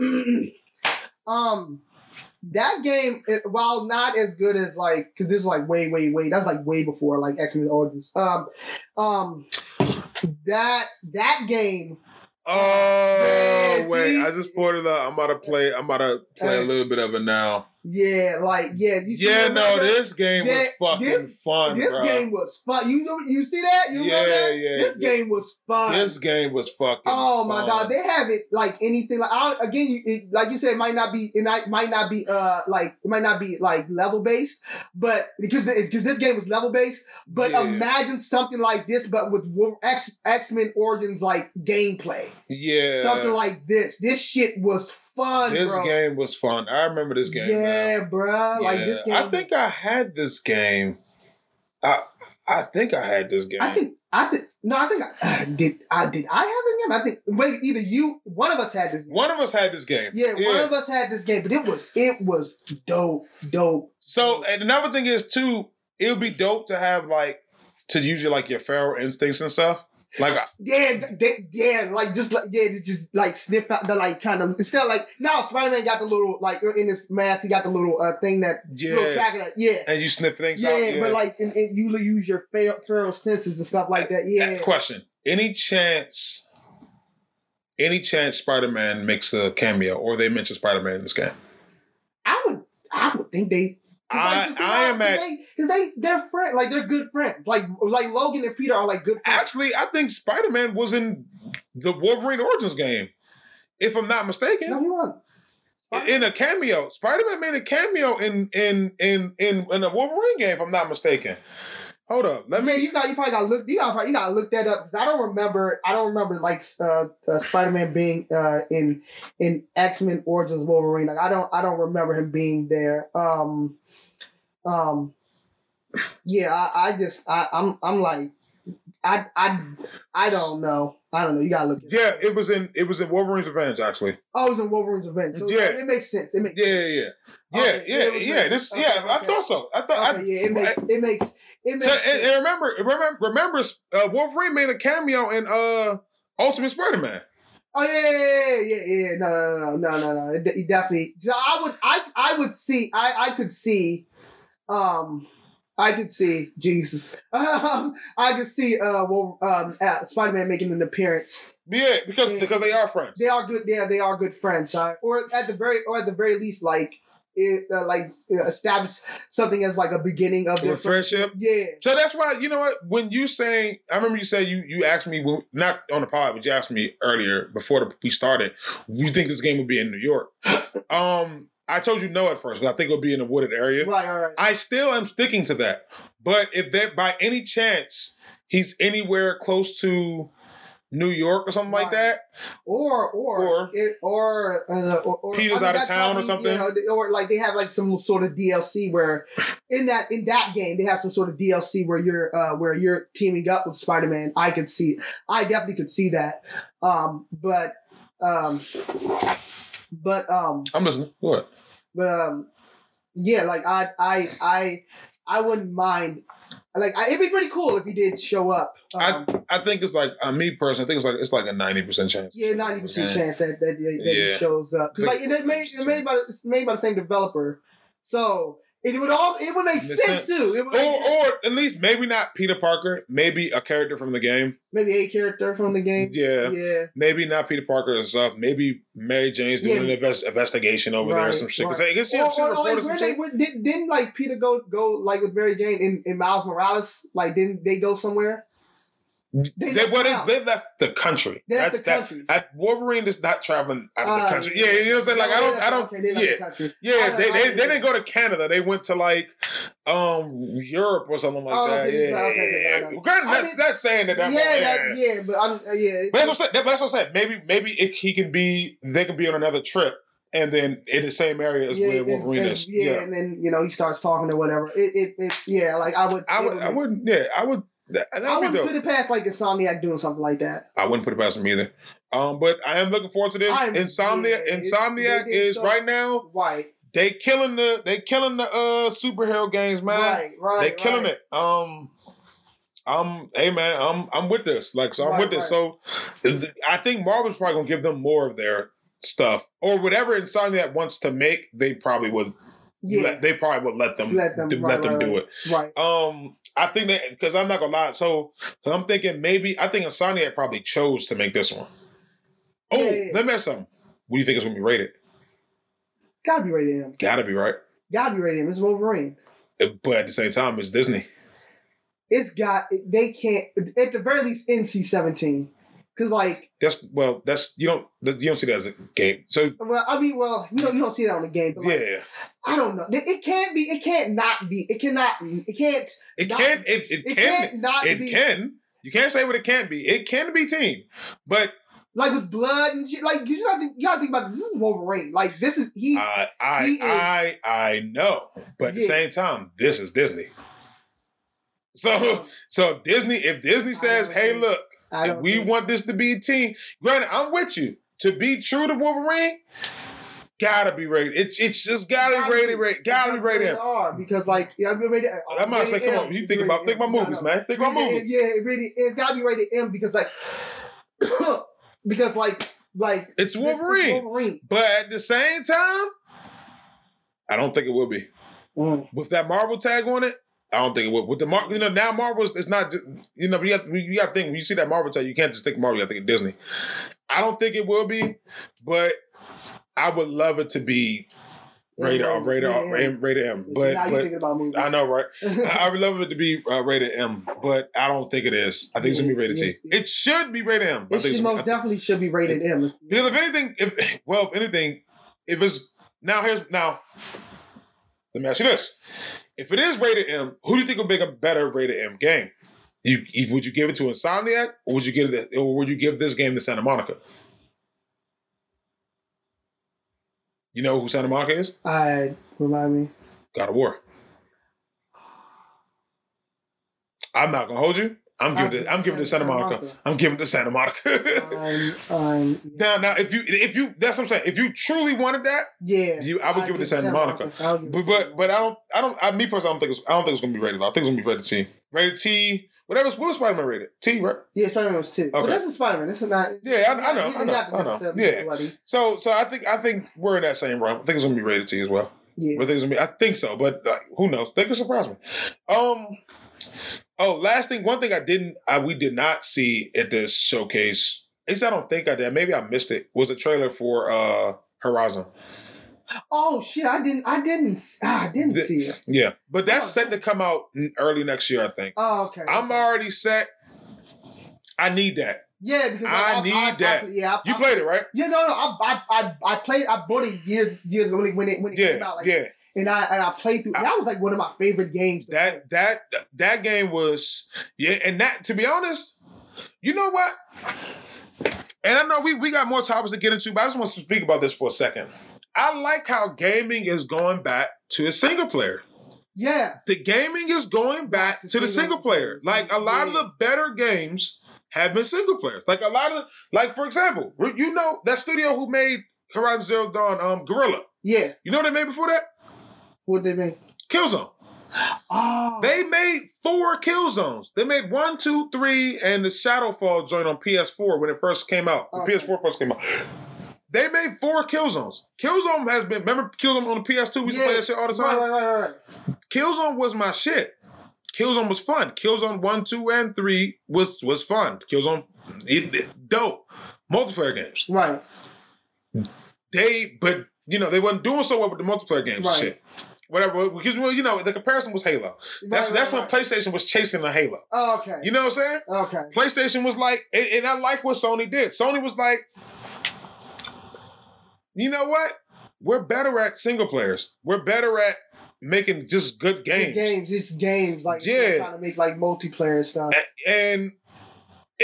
um, that game, it, while not as good as like, because this is like way, way, way. That's like way before like X Men Origins. Um, um, that that game. Oh Yeah, wait, see? I just pulled it up. I'm about to play. I'm about to play a little bit of it now. Yeah, like yeah. You Yeah, no, this game Yeah, was fucking this- fun, This bro. game was fun. You you see that? You Yeah, that? yeah, This yeah. game was fun. This game was fucking. Oh my fun. god, they have it like anything. Like I, again, you, it, like you said, it might not be. It might, might not be. Uh, like it might not be like level based, but because because this game was level based. But Yeah. imagine something like this, but with X X Men Origins like gameplay, yeah, something like this. This shit was fun, this bro. game was fun. I remember this game. yeah, now. bro. Like this game. I think I had this game. I I think I had this game. I think. I think. No, I think I did. I did. I have this game. I think. Wait, either you, one of us had this game. one of us had this game. Yeah, one of us had this game, but it was it was dope, dope. So and another thing is too, it would be dope to have like to use your like your feral instincts and stuff. Like Yeah, they, yeah, like just like yeah, just like sniff out the like kind of instead like now Spider Man got the little like in his mask he got the little uh thing that little yeah, tracker that yeah. and you sniff things Yeah, out. Yeah, but like and, and you use your feral, feral senses and stuff like that. Yeah, Question: Any chance? Any chance Spider Man makes a cameo, or they mention Spider Man in this game? I would, I would think they. I- I am at- because they they're friends, like they're good friends. Like like Logan and Peter are like good friends. Actually, I think Spider Man was in the Wolverine Origins game, if I'm not mistaken. no, you want in a cameo. Spider Man made a cameo in in in in in a Wolverine game, if I'm not mistaken. Hold up, let me. you got you probably got to look you got you got to look that up because I don't remember I don't remember like uh, uh Spider Man being uh in in X Men Origins Wolverine like I don't I don't remember him being there um um yeah I, I just I I'm I'm like I I I don't know I don't know you gotta look it. Yeah, it was in it was in Wolverine's Revenge actually. oh it was in Wolverine's Revenge so Yeah. it makes sense it makes Yeah, yeah, yeah, yeah, Okay, yeah. yeah, yeah. This, Okay, yeah, I thought so. I thought. okay, I, yeah it makes it makes it makes So, and, and remember, remember, remember, uh, Wolverine made a cameo in uh, Ultimate Spider-Man. Oh yeah, yeah, yeah, yeah, yeah. No, no, no, no, no, no, no. It, it definitely. So I would, I, I would see, I, I could see, um, I could see Jesus. Um, I could see, uh, well, um, uh, Spider Man making an appearance. Yeah, because Yeah. because they are friends. They are good. They are, they are good friends. Uh, or at the very, or at the very least, like, it, uh, like uh, establish something as like a beginning of their friendship. Yeah. So that's why you know what when you say I remember you said you you asked me when, not on the pod but you asked me earlier before the, we started you think this game would be in New York um I told you no at first but I think it would be in a wooded area Right. All right. I still am sticking to that but if that by any chance he's anywhere close to New York or something like that. or or Or- it, or, uh, or, or Peter's out of town or something. you know, or like they have like some sort of DLC where in that in that game they have some sort of DLC where you're uh, where you're teaming up with Spider Man. I could see, I definitely could see that. Um, but um, but um, I'm listening. What? but um, yeah, like I I I I wouldn't mind. Like I, it'd be pretty cool if he did show up. Um, I think it's like uh, me personally. I think it's like it's like a ninety percent chance. Yeah, ninety percent chance that that, that, that Yeah. he shows up because like Like- it made it made by it's made by the same developer, so it would all it would make sense sense. too. It would Or, sense. or at least maybe not Peter Parker. Maybe a character from the game. maybe a character from the game. Yeah. yeah, Maybe not Peter Parker and stuff. Maybe Mary Jane's doing Yeah. an invest, investigation over there or some shit. right. I guess she, or, she or, or like they where, did, didn't like Peter go go like with Mary Jane and, in Miles Morales? Like didn't they go somewhere? They They, well, left they, they left the country. They left That's the that. country. I, Wolverine is not traveling out of the Uh, country. Yeah, you know what I'm saying? Like I don't, I don't. Okay, they yeah, the yeah. They, they, they didn't go to Canada. They went to like um Europe or something like Oh, that. okay, Yeah, so- okay, yeah. Granted, I that's mean- that's saying that. Yeah, that that, yeah, but I'm uh, yeah. But that's what I'm saying. That's what I'm saying. Maybe maybe it, he can be. They can be on another trip, and then in the same area as where and- Wolverine is. yeah, Yeah, and then you know he starts talking or whatever. It, it, it yeah, like I would, I would. I wouldn't. Yeah, I would. That, I wouldn't put it past like Insomniac doing something like that. I wouldn't put it past him either. Um, but I am looking forward to this. I'm- Insomnia, yeah, Insomniac is so- right now. Right, They killing the. They killing the uh superhero games, man. right, right. they killing right. it. Um, I'm. Hey, man. I'm. I'm with this. Like, so I'm Right, with this. So, I think Marvel's probably gonna give them more of their stuff or whatever Insomniac wants to make. They probably would. Yeah, Let, they probably would let them. Let them- do- right, let them right, do right. it. right. Um, I think that because I'm not gonna lie. So I'm thinking maybe I think Insomniac probably chose to make this one. Oh, Yeah, yeah, yeah. let me ask something. What do you think is gonna be rated? Gotta be rated M. Gotta be right. Gotta be rated M. It's Wolverine. Uh, But at the same time, it's Disney. It's got. They can't. At the very least, NC seventeen. Cause like, That's well. That's you don't you don't see that as a game. So well, I mean, well, you know, you don't see that on the game. Like, yeah, I don't know. It, can't be. It can't not be. It cannot. It can't. it not- can. It, it, It can. can't not It be. can. You can't say what it can't be. It can be team, but like with blood and shit. Like you gotta think, you gotta think about this. This is Wolverine. Like this is he. I I he is- I I know. But at the same time, this is Disney. So so if Disney if Disney says, "Hey, look, We think- want this to be a team," granted, I'm with you. To be true to Wolverine, gotta be rated. It's it's just gotta, Gotta be rated. Rated. Gotta be rated. R because like yeah, I'm rated. I'm not saying, come on, you think about think about movies, no. man. Think about Rated movies. Yeah, it really, it's gotta be rated M because like, because like, like It's Wolverine. Wolverine. But at the same time, I don't think it will be. Mm. With that Marvel tag on it, I don't think it will. With the Mar- you know, now Marvel's it's not just you know, you got you got to think when you see that Marvel tag, you can't just think Marvel, you got to think Disney. I don't think it will be, but I would love it to be rated R, rated R, M. rated M. But you but thinking about movies. I know, right? I would love it to be uh, rated M, but I don't think it is. I think it's gonna be rated T. It should be rated M. It should most definitely should be rated M. because if anything, if well, if anything, if it's now here's now, let me ask you this: If it is rated M, who do you think will make a better rated M game? You, would you give it to Insomniac, or would you give it, or would you give this game to Santa Monica? You know who Santa Monica is? I remind me. God of War. I'm not gonna hold you. I'm giving it. I'm giving it to Santa Monica. I'm giving it to Santa Monica. I'm, I'm, now, now, if you, if you, that's what I'm saying. If you truly wanted that, yeah. You- I would give it to Santa Monica. I'll give it But but but I don't I don't I, me personally I don't think it's I don't think it's gonna be rated. I think it's gonna be rated T. Rated T. Whatever. What was Spider Man rated? T. Right. Yeah, Spider Man was. But Okay. this is Spider Man. This is not. Yeah, I, I know. I know. I know. Yeah. bloody. So so I think I think we're in that same realm. I think it's gonna be rated T as well. Yeah. I think it's gonna be. I think so, but like, who knows? They could surprise me. Um. Oh, last thing. One thing I didn't. I, we did not see at this showcase. At least I don't think I did. Maybe I missed it. Was a trailer for uh Horizon. Oh shit! I didn't. I didn't. Ah, I didn't The- see it. Yeah, but that's Oh, set to come out early next year. I think. Oh okay. I'm okay. already set. I need that. Yeah, because I need that. yeah, I, You I, played it, right? Yeah, no, no. I, I, I, I played. I bought it years, years ago when it when it, when it Yeah, came out. Like, yeah. And I and I played through. I- that was like one of my favorite games. to play. That that that game was yeah, and that to be honest, you know what? And I know we, we got more topics to get into, but I just want to speak about this for a second. I like how gaming is going back to a single player. yeah, The gaming is going back to the single player. Like a lot of the better games have been single players. Like a lot of like for example, you know that studio who made Horizon Zero Dawn, um, Guerrilla. yeah. You know what they made before that? What they mean? Killzone. Oh, They made four Killzones. They made one, two, three, and the Shadowfall joint on PS4 when it first came out. The Okay. PS4 first came out. They made four Killzones. Killzone has been remember Killzone on the PS2? We used to play that shit all the time. Right, right, right, right. Killzone was my shit. Killzone was fun. Killzone one, two, and three was was fun. Killzone, it, it- dope. Multiplayer games. Right. They, but you know, they wasn't doing so well with the multiplayer games and Right. shit. Whatever, because well, you know, the comparison was Halo. That's right, that's right, when. PlayStation was chasing the Halo. Oh, okay. You know what I'm saying? okay. PlayStation was like, and, I like what Sony did. Sony was like, you know what? We're better at single players. We're better at making just good games. Games. It's games. Like Yeah. trying to make like multiplayer and stuff. And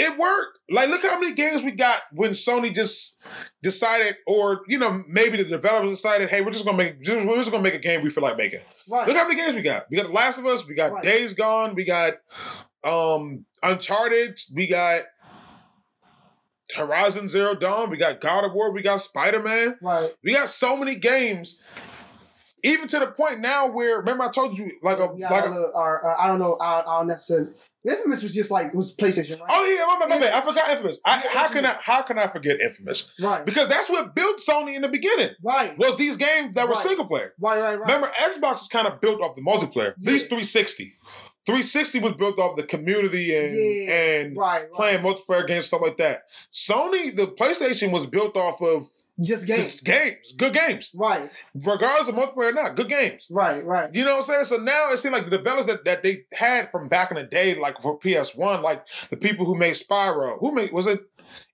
it worked. Like, look how many games we got when Sony just decided, or you know, maybe the developers decided, hey, we're just gonna make, we're just gonna make a game we feel like making. Right. Look how many games we got. We got The Last of Us. We got Right. Days Gone. We got um Uncharted. We got Horizon Zero Dawn. We got God of War. We got Spider Man. right. We got so many games. Even to the point now where remember I told you like a Yeah, like a, or, or I don't know. I, I don't necessarily. Infamous was just like was PlayStation, right? oh yeah my, bad, my bad. I forgot Infamous. I, Yeah, how can I how can I forget Infamous? Right. Because that's what built Sony in the beginning. Right. Was these games that were Right. single player. Right. Right. Right. Remember, Xbox is kind of built off the multiplayer. At least 360. 360 was built off the community and Yeah, and right. Right. playing multiplayer games, stuff like that. Sony, the PlayStation was built off of Just games. just games, good games, Right. regardless of multiplayer or not, good games. Right. Right. You know what I'm saying? So now it seems like the developers that, that they had from back in the day, like for PS1, like the people who made Spyro, who made was it?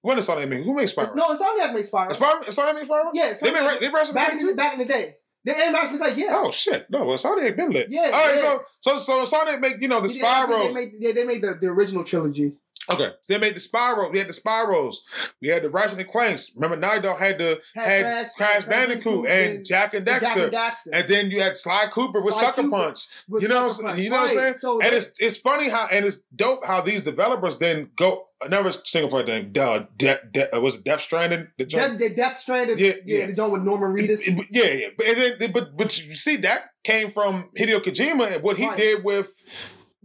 When did Sony make? Who made It's, Spyro? no, it's only made Spyro. Spyro, Sony made Spyro. Yeah, they made they made back in the, back in the day. They and was like, yeah. Oh shit! No, well, Sony ain't been lit. Yeah, All right, yeah. so so so Sony make you know the they- They made, yeah, they made the, the original trilogy. Okay, they made the Spyro. We had the Spyros. We had the Ratchet and the Clanks. Remember, Naughty Dog had the had, Crash- Crash, Bandicoot and, and- Jak and Jak Daxter. and Daxter. And then you had Sly Cooper with Sucker Cooper Punch. with You know, Sucker what I'm- Punch. you know what I'm saying? So and it's it's funny how and it's dope how these developers then go another single player thing. Uh, de, de, uh, was it Death Stranded? The joint? Death, the Death Stranded, Yeah, yeah, yeah. the joint with Norman Reedus. It- it- yeah, yeah. But and then, but but you see that came from Hideo Kojima and what he Right. did with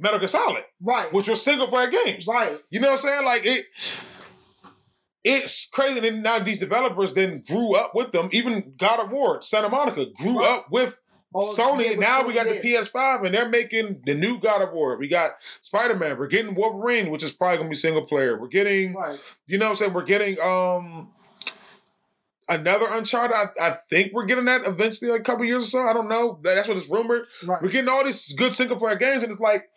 Metal Gear Solid, right, which was single player games. right, You know what I'm saying? Like it. It's crazy that now these developers then grew up with them. Even God of War, Santa Monica grew Right. up with All- Sony. now Sony, we got the PS5 and they're making the new God of War. We got Spider Man. We're getting Wolverine, which is probably gonna be single player. We're getting, Right, you know what I'm saying? We're getting um another Uncharted. I, I think we're getting that eventually, like a couple years or so. I don't know. That's what it's rumored. right. We're getting all these good single player games, and it's like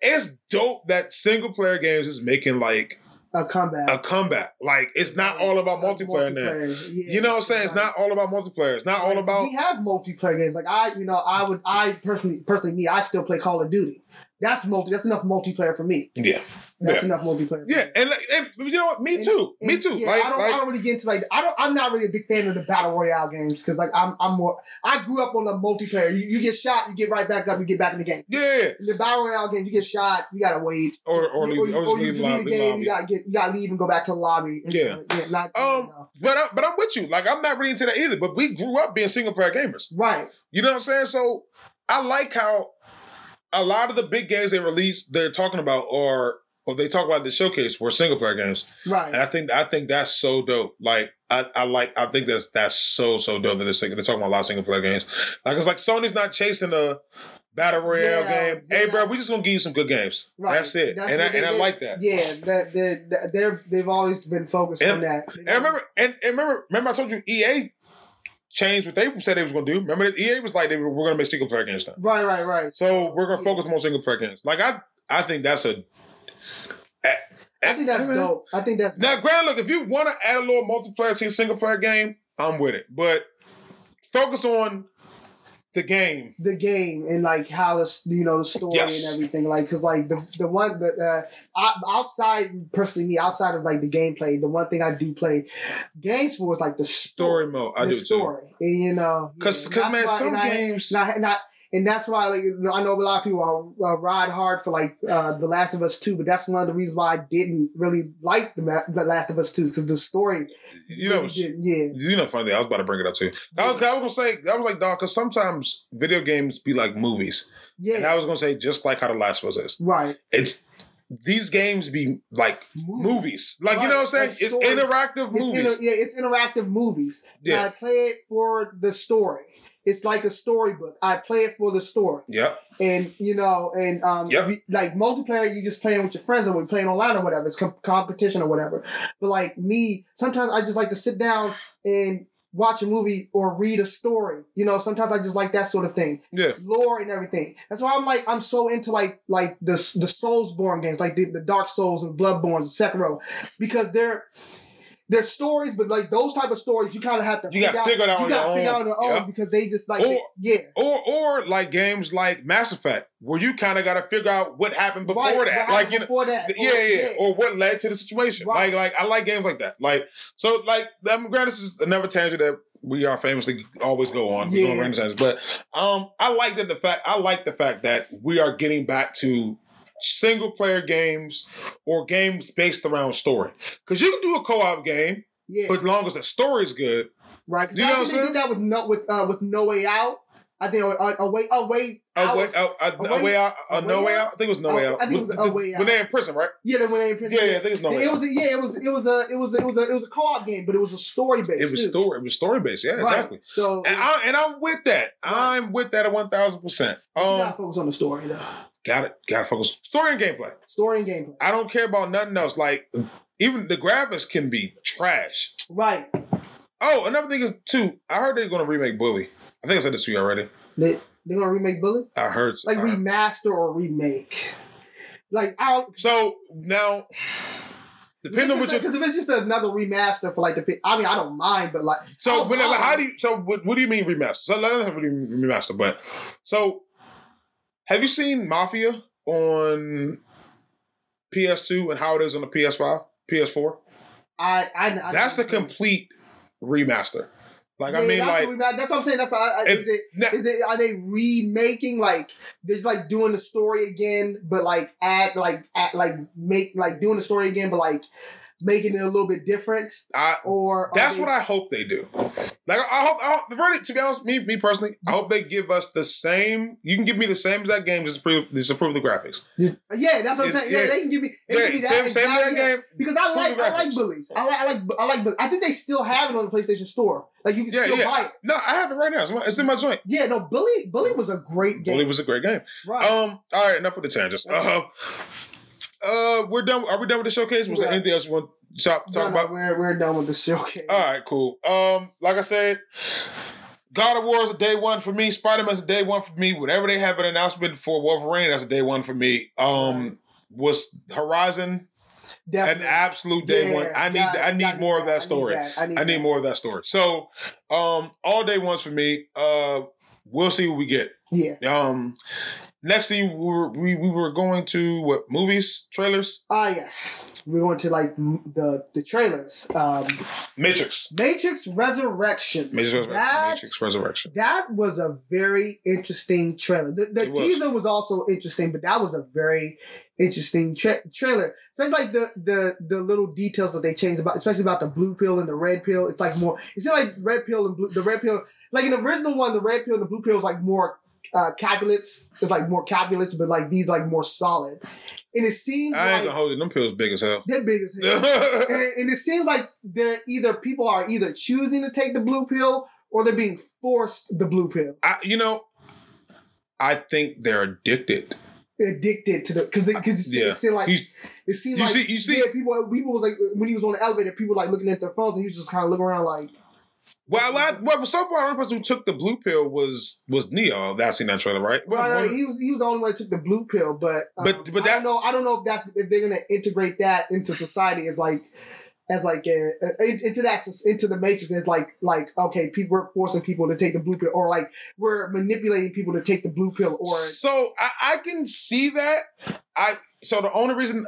it's dope that single player games is making like A comeback. a comeback. Like it's not all about multiplayer now. Yeah, You know what I'm saying? It's not all about multiplayer. It's not all about We have multiplayer games. Like I, you know, I would, I personally, personally, me, I still play Call of Duty. That's multi. That's enough multiplayer for me. yeah, That's Yeah. enough multiplayer. For yeah. And, and you know what? Me And- too. Me too. yeah, like, I don't, like I don't really get into like I don't. I'm not really a big fan of the battle royale games because like I'm, I'm more. I grew up on the multiplayer. You, you get shot, you get right back up, you get back in the game. yeah. In the battle royale games, you get shot, you gotta wait. Or or leave, you, or just you leave, just lobby, leave the game. lobby. You gotta get, you gotta leave and go back to the lobby. Yeah. yeah, not, Um, no. But I, but I'm with you. Like I'm not really into that either. But we grew up being single player gamers. right, You know what I'm saying? So I like how a lot of the big games they release, they're talking about, or or they talk about the showcase were single player games. right. And I think I think that's so dope. Like I, I like I think that's that's so so dope that they're, they're talking about a lot of single player games. Like it's like Sony's not chasing a battle royale Yeah, game. Hey, bro, not. we just gonna give you some good games. Right. That's it. That's and I, they and I like that. Yeah, that they're they've always been focused And- on that. And remember and, and remember remember I told you EA changed what they said they was gonna do. Remember that EA was like they were, we're gonna make single player games now. Right, right, right. So we're gonna focus more on single player games. Like I I think that's a I think that's dope. I think that's Now, Grant, look, if you want to add a little multiplayer to your single player game, I'm with it. But focus on the game. the game and like how the you know the story Yes. and everything like because like the the one that uh, outside personally me outside of like the gameplay the one thing I do play games for is like the Story mode. I the do too. and you know Cause, yeah, cause that's man, why- some and I- games. not, not, and that's why like, I know a lot of people uh, ride hard for like uh, The Last of Us 2, but that's one of the reasons why I didn't really like The, Ma- the Last of Us 2 because the story. you know, really yeah. you know, funny. thing, I was about to bring it up too. I was, I was gonna say, I was like, dog, because sometimes video games be like movies, Yeah. and I was gonna say just like how The Last of Us is. right. It's these games be like movies, like you know what I'm saying? Like it's interactive It's movies. inter- yeah, it's interactive movies. Yeah. I play it for the story. It's like a storybook. I play it for the story. yep. and you know, and um, Yep. we- like multiplayer, you just playing with your friends or we're playing online or whatever. It's com- competition or whatever. But like me, sometimes I just like to sit down and watch a movie or read a story. You know, sometimes I just like that sort of thing, Yeah. lore and everything. That's why I'm like I'm so into like like the the Soulsborne games, like the, the Dark Souls and Bloodborne and Sekiro, because they're. They're stories, but like those type of stories, you kind of have to You gotta figure it out You on gotta your figure own. out on your own Yep. because they just like Or- yeah, Or or like games like Mass Effect, where you kind of got to figure out what happened before Right, that, happened like you know. before that, Th- or- yeah, yeah, or what led to the situation. Right. Like, like I like games like that. Like, so, like, I mean, granted, this is another tangent that we are famously always go on. We go on Yeah. random but um, I like that the fact I like the fact that we are getting back to single player games or games based around story. Because you can do a co op game, yeah. but as long as the story's good, Right. You I know what they I'm did that with no with uh with No Way Out. I think a, a way a way a out way, a, a, A a Way- out, a A no Way Out? out. I think it was no Oh, way out. I think it was When- A Way when they're in prison, right? yeah they when they in prison. Yeah, yeah, I think it's no way it out. was a, yeah it was it was a it was a, it was a, it was a co-op game but it was a story based. It was too. story. It was story based. Yeah, Right. exactly. So And I and I'm with that. I'm with that at one thousand percent. you Um, gotta focus on the story though. Got it. Got to focus story and gameplay. Story and gameplay. I don't care about nothing else. Like even the graphics can be trash. Right. Oh, another thing is too. I heard they're to remake Bully. I think I said this to you already. They they're gonna remake Bully I heard. like I heard. remaster or remake. Like I don't. So now, depending on what because if it's just another remaster for like the I mean I don't mind but like So when, don't how do you? So what, what do you mean remaster? So let us have do you mean remaster. But so, have you seen Mafia on PS2 and how it is on the PS5, PS4? I I, I That's a complete remaster. Like I mean, that's like what we- that's what I'm saying. That's I, I, If- is, it, now- is it are they remaking like they're just like doing the story again, but like add like add, like make like doing the story again, but like making it a little bit different, I or That's they- what I hope they do. Like I hope, I hope the verdict. To be honest, me, me personally, I hope they give us the same. You can give me the same exact game, just approve, just improve the graphics. Just, yeah, that's what I'm saying. Yeah, yeah. they can give me, they Yeah, can give me same, that same exact game. because I like I like bullies. I like I like I like bullies. I think they still have it on the PlayStation Store. Like you can Yeah, still yeah. buy it. No, I have it right now. It's in my, it's in my joint. Yeah, no, bully bully was a great game. Bully was a great game. right. Um. All right, enough with the tangents. Uh, uh, we're done. Are we done with the showcase? Was there anything else you want to talk, talk no, about? we're we're done with the showcase. All right, cool. Um, like I said, God of War is a day one for me. Spider Man's a day one for me. Whatever they have an announcement for Wolverine, that's a day one for me. Um, was Horizon an absolute day Yeah, one? I need yeah, I need yeah, more of I that need story. that. I need, I need more of that story. So, um, all day ones for me. Uh, we'll see what we get. Yeah. Um, next thing we were we, we were going to what movies trailers Ah, yes. We're going to like the the trailers. Um, Matrix Matrix Resurrection. Matrix, That, Matrix Resurrection. that was a very interesting trailer. The, the was. teaser was also interesting, but that was a very interesting tra- trailer. Especially like the the the little details that they changed about, especially about the blue pill and the red pill. It's like more. It's like red pill and blue. The red pill, like in the original one, the red pill and the blue pill was like more uh capulates. It's like more capulates, but like these like more solid. And it seems I ain't like gonna hold it. Them pills big as hell. they're big as hell. and, and it seems like they're either people are either choosing to take the blue pill or they're being forced the blue pill, I, you know, I think they're addicted. addicted to the because because Yeah. it seemed like He's- it seemed you like see- you see- yeah, people people was like when he was on the elevator, people like looking at their phones and he was just kind of looking around like Well, I, well, so far, the only person who took the blue pill was was Neo. That's seen that trailer, right? Well, right, right, he was he was the only one that took the blue pill, but um, But- but I that- don't know I don't know if that's if they're gonna integrate that into society as like as like a, a- into that into the matrix as like like okay people we're forcing people to take the blue pill or like we're manipulating people to take the blue pill or so I, I can see that. I so the only reason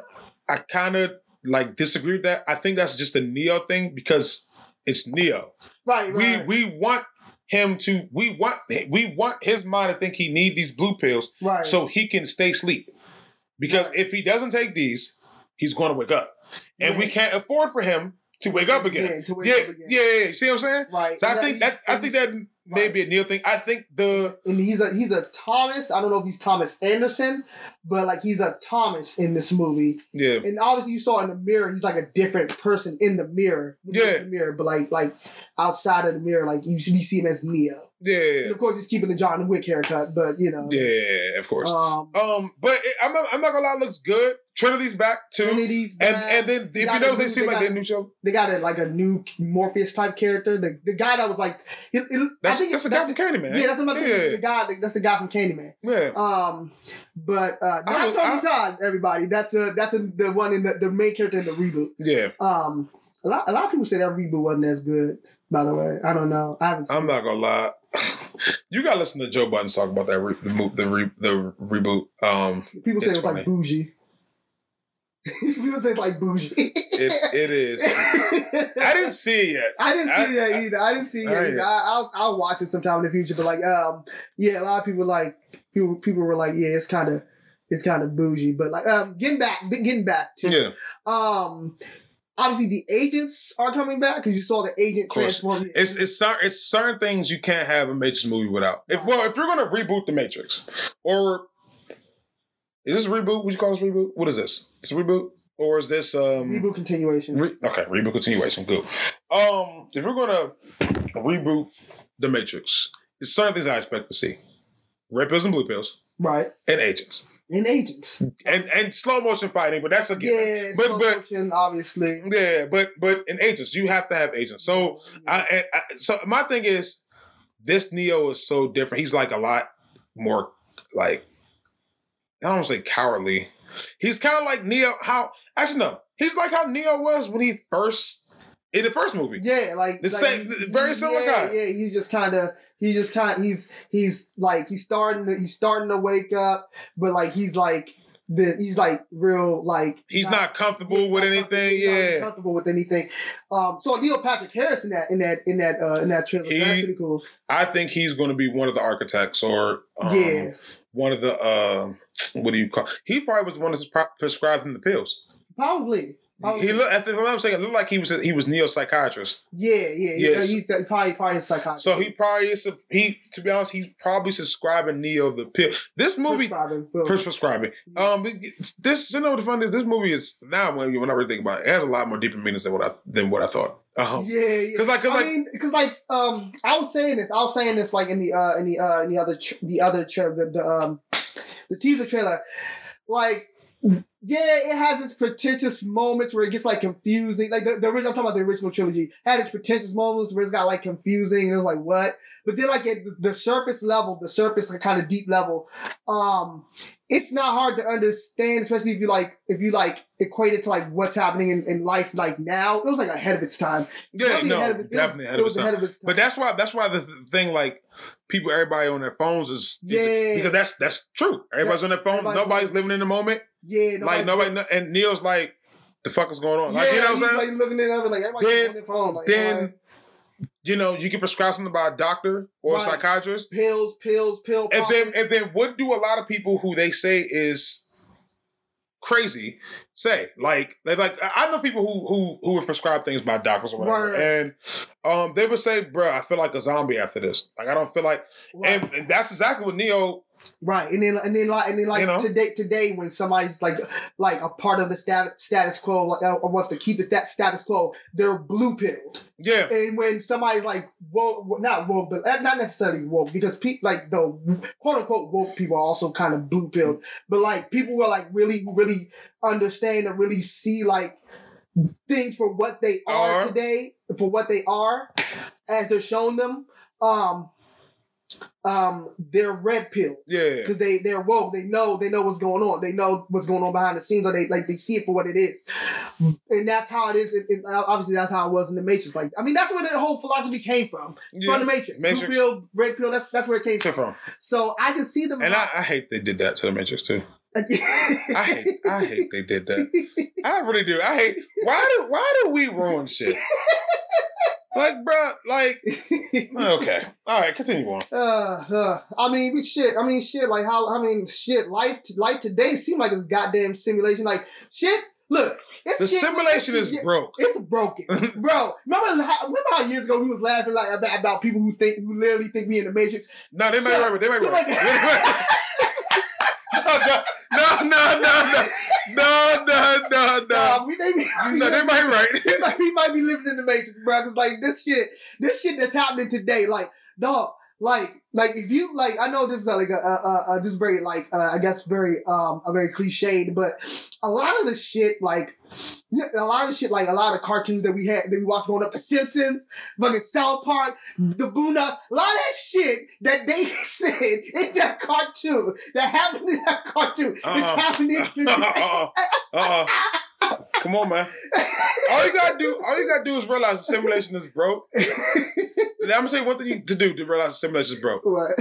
I kind of like disagree with that, I think that's just a Neo thing because it's Neo. Right We right we want him to we want we want his mind to think he need these blue pills right so he can stay asleep. Because Right. if he doesn't take these, he's going to wake up, and we can't afford for him to wake up again. Yeah, to wake Yeah, up yeah, again. yeah, yeah. You see what I'm saying? right So I think that I think that may be a Neo thing. I think the and he's a he's a Thomas. I don't know if he's Thomas Anderson, but like he's a Thomas in this movie. yeah And obviously, you saw in the mirror, he's like a different person in the mirror. Yeah. in the mirror, but like like outside of the mirror, like you you see him as Neo. Yeah And of course, he's keeping the John Wick haircut, but you know, yeah of course. Um, Um, but it, I'm not, I'm not gonna lie, it looks good. Trinity's back too, Trinity's and back. and then They if you notice, they seem like got- their new show. they got a, like a new Morpheus type character. The the guy that was like, it, it, That's I think that's the guy from Candyman. Yeah, that's what I'm. Yeah. The guy, that's the guy from Candyman. Yeah, Um, but uh, not was- Tony I- Todd. Everybody, that's a that's a, the one in the, the main character in the reboot. yeah. Um, a lot a lot of people say that reboot wasn't as good. By the way, I don't know. I haven't. Seen I'm not gonna lie. You gotta listen to Joe Budden talk about that re- the, mo- the, re- the reboot. Um. People say it's it's like bougie. people say it's like bougie. it it is. I didn't see it yet. I didn't see I- that either. I didn't see it I- either. I, I'll I'll watch it sometime in the future. But like, um, yeah, a lot of people like people people were like, yeah, it's kind of it's kind of bougie. But like, um, getting back getting back to Yeah, um, obviously the agents are coming back because you saw the agent transform. it's it's cer- it's certain things you can't have a Matrix movie without. If well, if you're gonna reboot the Matrix, or is this a reboot? Would you call this reboot? What is this? It's a reboot, or is this um reboot continuation. Re- okay, reboot continuation. Good. Um, if we're gonna reboot the Matrix, it's certain things I expect to see: red pills and blue pills, right. and agents, And agents. and and slow motion fighting. But that's a given. Yeah, But- slow but- motion, obviously. Yeah, but but in agents, you have to have agents. So I, mm-hmm. and I so my thing is, this Neo is so different. He's like a lot more like I don't want to say cowardly. He's kind of like Neo. How actually no, he's like how Neo was when he first in the first movie. Yeah, like The like, same- he- very similar yeah, guy. Yeah, he's just kind of he's just kind he's he's like he's starting to, he's starting to wake up, but like he's like the he's like real like He's not comfortable with not comfortable- anything. he's not Yeah. comfortable with anything. Um, so Neil Patrick Harris in that in that in that uh, in that trailer. so that's pretty cool. I think he's going to be one of the architects or um, yeah, one of the uh, what do you call? He probably was the one that's prescribed him the pills. probably. He looked. If I'm saying, it looked like he was a, he was neo psychiatrist. yeah, yeah, yeah. Yes. He's probably probably a psychiatrist. So he probably is. A, he to be honest, he's probably subscribing Neo the pill. This movie Prescribing prescribing. Um, this you know what the fun is. This movie is now when you when I really think about it, it has a lot more deeper meanings than what I than what I thought. Um, Yeah, yeah. Cause like, cause I like, mean, because like, um, I was saying this. I was saying this like in the uh in the uh in the other the other the, the um the teaser trailer, like. Yeah, it has its pretentious moments where it gets like confusing. Like the, the original, I'm talking about the original trilogy, had its pretentious moments where it's got like confusing and it was like what? But then like at the- surface level, the surface like kind of deep level, um, it's not hard to understand, especially if you like if you like equate it to like what's happening in, in life like now. It was like ahead of its time. yeah, no, ahead it- it definitely ahead it of was its time. ahead of its time. But that's why that's why the thing like people, everybody on their phones is, is Yeah. because that's that's true. Everybody's on their phone. Nobody's living in the moment. yeah, like nobody, and Neo's like, the fuck is going on? Like yeah, you know what I'm saying? like looking it up and like everybody's Then- on their phone. Like, then alright, you know, you can prescribe something by a doctor or Right. a psychiatrist. pills, pills, pill. And then and then what do a lot of people who they say is crazy say? Like they like I know people who who who would prescribe things by doctors or whatever. Right. And um they would say, bruh, I feel like a zombie after this. Like I don't feel like right, and, and that's exactly what Neo right, and then and then like and then like You know? today today when somebody's like like a part of the stat, status quo like uh, wants to keep it that status quo, they're blue pilled. Yeah. And when somebody's like woke, not woke, but uh, not necessarily woke, because people like the quote unquote woke people are also kind of blue pilled. But like people who are like really, really understand and really see like things for what they are Are. today, for what they are, as they're shown them. Um, um they're red pill Yeah. because they they're woke. They know they know what's going on. They know what's going on behind the scenes, or they like they see it for what it is, and that's how it is. in- obviously, that's how it was in the Matrix. Like, I mean, that's where the whole philosophy came from yeah. from the Matrix. Matrix. Blue pill, red pill. That's that's where it came from. from. So I can see them. And I, I hate they did that to the Matrix too. I hate I hate they did that. I really do. I hate why do why do we ruin shit? Like, bro, like okay. All right, continue on. Uh, uh, I mean, we shit. I mean, shit. Like how? I mean, shit. Life, life today seems like a goddamn simulation. Like shit. Look, it's The simulation is broke. It's broken, bro. Remember, how, remember how years ago we was laughing like about, about people who think who literally think we in the Matrix. No, they might be right. They might be right. might- no, no, no, no, no, no, no, no. We, they, No, they might right. we might, we might be living in the Matrix, bro. Cause like this shit, this shit that's happening today, like dog, like like if you like, I know this is like a, a, a, a this is very like uh, I guess very um a very cliched, but a lot of the shit like a lot of shit like a lot of cartoons that we had that we watched growing up, The Simpsons, fucking South Park, The Boondocks, a lot of that shit that they said in that cartoon that happened in that cartoon is Uh-uh. happening today. uh-uh. Uh-uh. Come on, man. All you gotta do, all you gotta do is realize the simulation is broke. I'm gonna say one thing you- to do to realize the simulation is broke. What?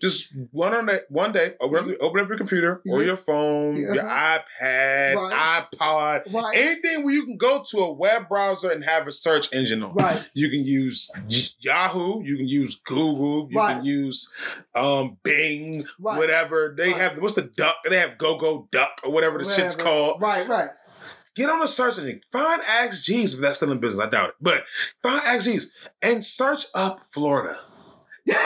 Just one on that one day, open up, mm-hmm. open up your computer or mm-hmm. your phone, your iPad, Right. iPod, Right. Anything where you can go to a web browser and have a search engine on. Right. You can use Yahoo, you can use Google, you Right. can use um, Bing, Right. whatever. They Right. have what's the duck? They have Go Go Duck or whatever the shit's called. Right, right. Get on a search engine. Find Ask Jeeves if that's still in business. I doubt it. But find Ask Jeeves and search up Florida.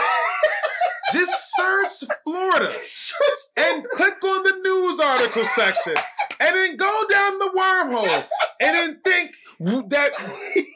Just search Florida and click on the news article section and then go down the wormhole and then think that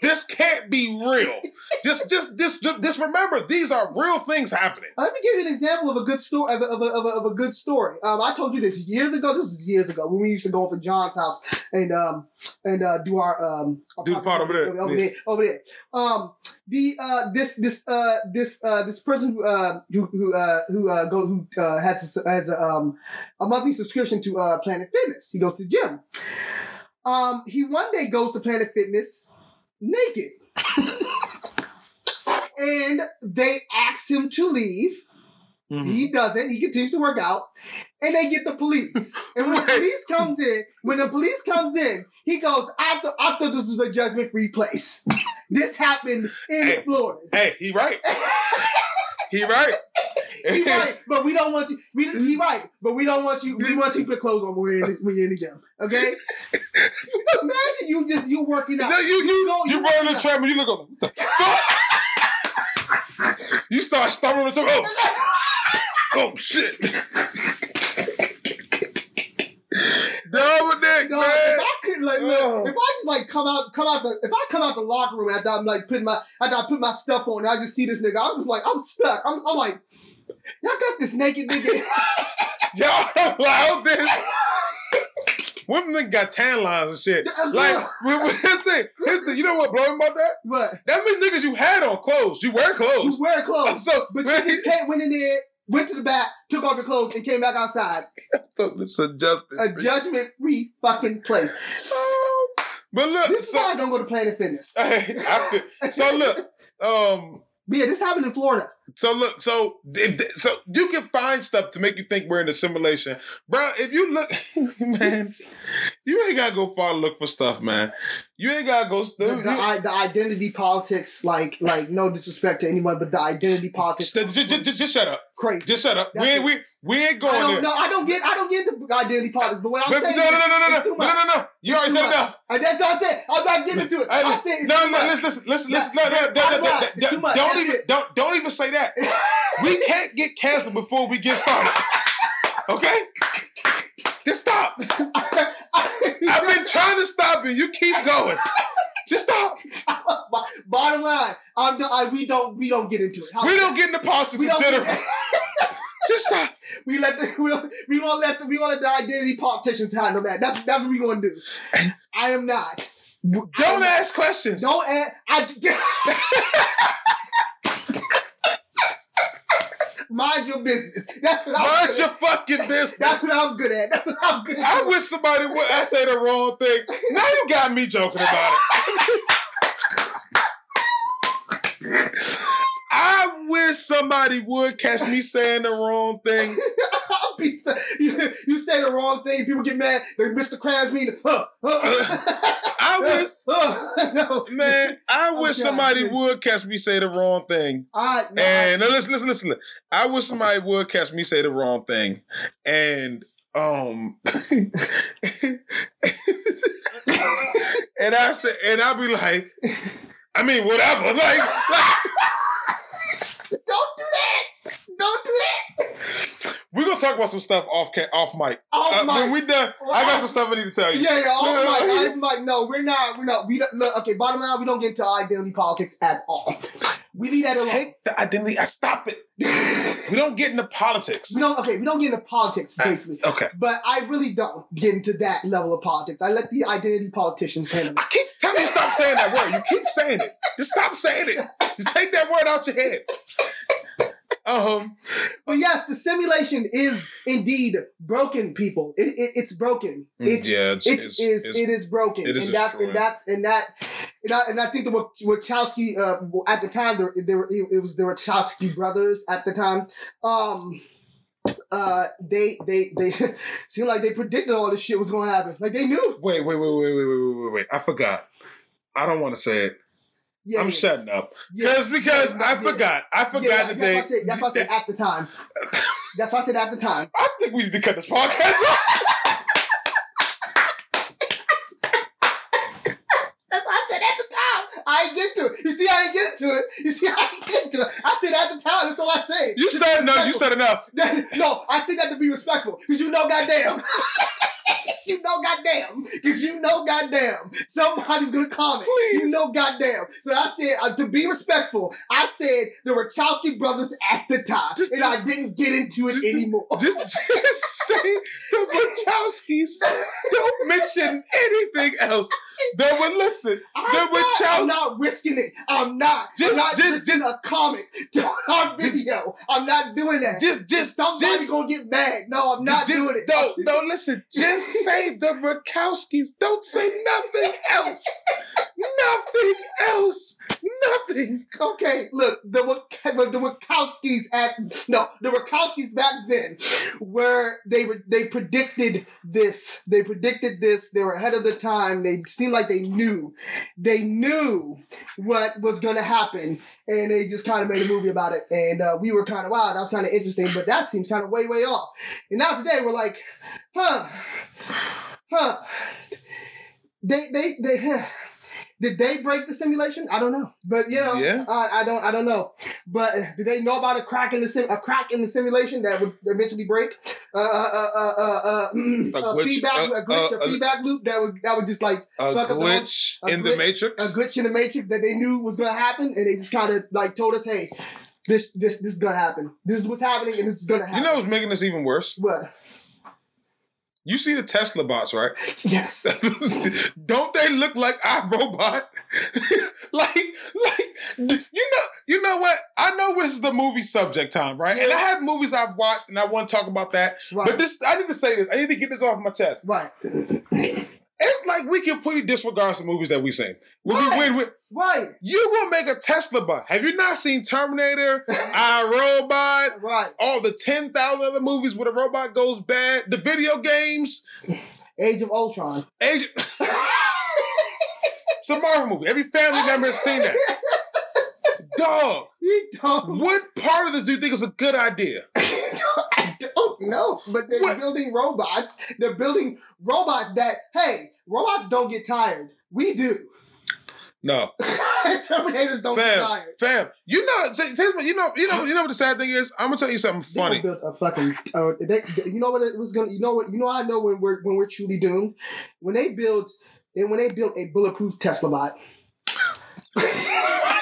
this can't be real. Just, just, just, just remember these are real things happening. Let me give you an example of a good story of a, of a, of a, of a good story. Um, I told you this years ago. This was years ago when we used to go over to John's house and um and uh, do our um our Do the part over there. over there over there. Um, the uh this this uh this uh this person who uh who who uh who uh go who uh has a, has a um a monthly subscription to uh Planet Fitness. He goes to the gym. Um, he one day goes to Planet Fitness naked. and they ask him to leave. Mm-hmm. He doesn't. He continues to work out, and they get the police. And when the police comes in, when the police comes in, he goes, "I, th- I thought this was a judgment-free place. this happened in Hey. Florida." Hey, he right. He right. he right, but we don't want you. We he right, but we don't want you. We want you to put clothes on when you're in the, when you're in the gym. Okay. Imagine you just you working out. No, you you go- you, you run the treadmill. You look. What you start stumbling on the treadmill. Oh, oh shit. Dominic, No, man. if I could like, Oh. if I just like come out, come out the, if I come out the locker room after I'm like putting my, after I put my stuff on, and I just see this nigga, I'm just like, I'm stuck. I'm, I'm like, y'all got this naked nigga. Y'all allowed this. Women got tan lines and shit. Like, here's thing. Here's the, you know what blowing about that? but That means niggas you had on clothes. You wear clothes. you wear clothes, So, but man, you just came, went in there, went to the back, took off your clothes, and came back outside. it's a justice. A judgment-free fucking place. But look, This is so, why I don't go to Planet Fitness. I feel, so look, um, But yeah, this happened in Florida. So look, so if, so you can find stuff to make you think we're in a simulation, bro. If you look, man, you ain't gotta go far to look for stuff, man. You ain't gotta go. The, You, the, i- the identity politics, like, like no disrespect to anyone, but the identity politics, just, just, just, just shut up. crazy. Just shut up. We ain't, we we ain't I going don't there. know. I don't get. I don't get the identity politics. But what I'm But, saying, no, no, no, no, no, no, no, no, no. You already said enough. And that's what I said. I'm not getting into it. Hey, I said no, no, listen, listen, listen, No, no, no, no, no, no, much. Don't even, don't, don't even say that. We can't get canceled before we get started. Okay? Just stop. I've been trying to stop you. You keep going. Just stop. Bottom line, I'm. the- I, we don't. We don't get into it. How- We don't get into politics in general. Just stop. we let the. We, we won't let the. We won't let the identity politicians handle that. That's that's what we gonna do. I am not. Don't ask questions. Don't. Add, I. Mind your business. That's what I'm Mind good your at. fucking business. That's what I'm good at. That's what I'm good at. I wish somebody would. I say the wrong thing. Now you got me joking about it. I wish somebody would catch me saying the wrong thing. I'll you, you say the wrong thing, people get mad. They Mr. Krabs mean, huh, huh. I wish, Huh, no. man, I wish somebody would catch me say the wrong thing. I, no, And no, listen, listen, listen. I wish somebody would catch me say the wrong thing. And um and I said and I'll be like, I mean whatever. Like, like don't do that. Don't do that. We're gonna talk about some stuff off ca- off mic. Oh Uh, my. when we done, I got some stuff I need to tell you. Yeah, yeah, Yeah. my, I'm like, no, we're not, we're not, we don't, look, okay, bottom line, we don't get into identity politics at all. We leave that alone. Take the identity. I stop it. We don't get into politics. we don't, okay, we don't get into politics, basically. Okay. But I really don't get into that level of politics. I let the identity politicians handle it. I keep telling you stop saying that word. You keep saying it. Just stop saying it. Just take that word out your head. Um, But yes, the simulation is indeed broken, people. It, it, it's broken. It's, Mm, yeah, it's, It it's, is. it's- it is broken, it is and that and that's and that and I, and I think the Wach- Wachowski uh, at the time there, there were it was the Wachowski brothers at the time. Um, uh, they they they seemed like they predicted all this shit was going to happen. Like they knew. Wait, wait, wait, wait, wait, wait, wait, wait. I forgot. I don't want to say it. Yeah, I'm yeah, shutting up. yeah. Because because I forgot. I forgot that that's they. why I said, that's why I said at the time. That's why I said at the time. I think we need to cut this podcast off. That's why I said at the time. I ain't get to it. You see, I ain't get into it. You see, I ain't get to it. I said at the time. That's all I say. You said no. You said enough. no, I said that to be respectful. Because you know, goddamn. you know, goddamn. Because you know, goddamn. Somebody's going to comment. Please. You know, goddamn. So I said, uh, to be respectful, I said the Wachowski brothers at the time. Just- and I didn't get into it just- anymore. Just, just say the Wachowskis. Don't mention anything else. They would listen. I'm the not, I'm not risking it. I'm not. Just- not just- risking a comment on our video. I'm not doing that. Just, just, Somebody's just. gonna get mad. No, I'm not just- doing it. No, no, listen. Just say the Rakowskis. Don't say nothing else. Nothing else. Nothing. Okay, look, the the Wachowskis at no, the Wachowskis back then, where they were they predicted this. They predicted this. They were ahead of the time. They seemed like they knew, they knew what was gonna happen, and they just kind of made a movie about it. And uh, we were kind of wow, that was kind of interesting, but that seems kind of way way off. And now today we're like, huh, huh. They they they. Did they break the simulation? I don't know, but you know, Yeah. I, I don't, I don't know. But uh, did they know about a crack in the sim, a crack in the simulation that would eventually break? Uh, uh, uh, uh, uh, mm, A a, glitch, feedback, uh, a glitch, uh, a feedback loop that would that would just like A the glitch whole- a in the Matrix. a glitch in the matrix that they knew was gonna happen, and they just kind of like told us, hey, this this this is gonna happen. This is what's happening, and is gonna happen. You know what's making this even worse? what? You see the Tesla bots, right? Yes. Don't they look like I Robot? like, like you know, you know what? I know this is the movie subject time, right? Yeah. And I have movies I've watched, and I want to talk about that. Right. But this, I need to say this. I need to get this off my chest. right. It's like we completely disregard some movies that we seen. When we Right. win, with Right. you gonna make a Tesla bot? Have you not seen Terminator, I Robot? Right. all the 10,000 other movies where the robot goes bad, the video games, Age of Ultron. Agent. it's a Marvel movie. Every family member has seen that. Dog, what part of this do you think is a good idea? I don't but they're What? building robots. They're building robots that, hey, robots don't get tired. We do. No, Terminators don't get tired. fam. You know, say- say- you know, you know, you know what the sad thing is. I'm gonna tell you something funny. gonna build a fucking. Uh, they, they- you know what it was gonna. You know what? You know I know when we're when we're truly doomed. When they build, and when they built a bulletproof Tesla bot.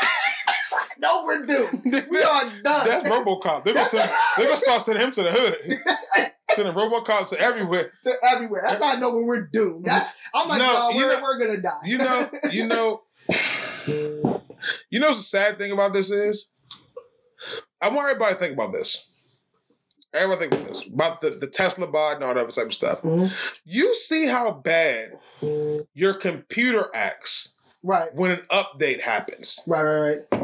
no, we're doomed. We are done. That's RoboCop. They're gonna send, they're gonna start sending him to the hood, sending RoboCop to everywhere. to everywhere. That's how I know when we're doomed. That's I'm like, No, no, we're, know- we're gonna die. You know, you know, you know. What's the sad thing about this is, I want everybody to think about this. Everybody think about this about the, the Tesla bot and all that type of stuff. Mhm. You see how bad your computer acts Right, when an update happens. right, right, right.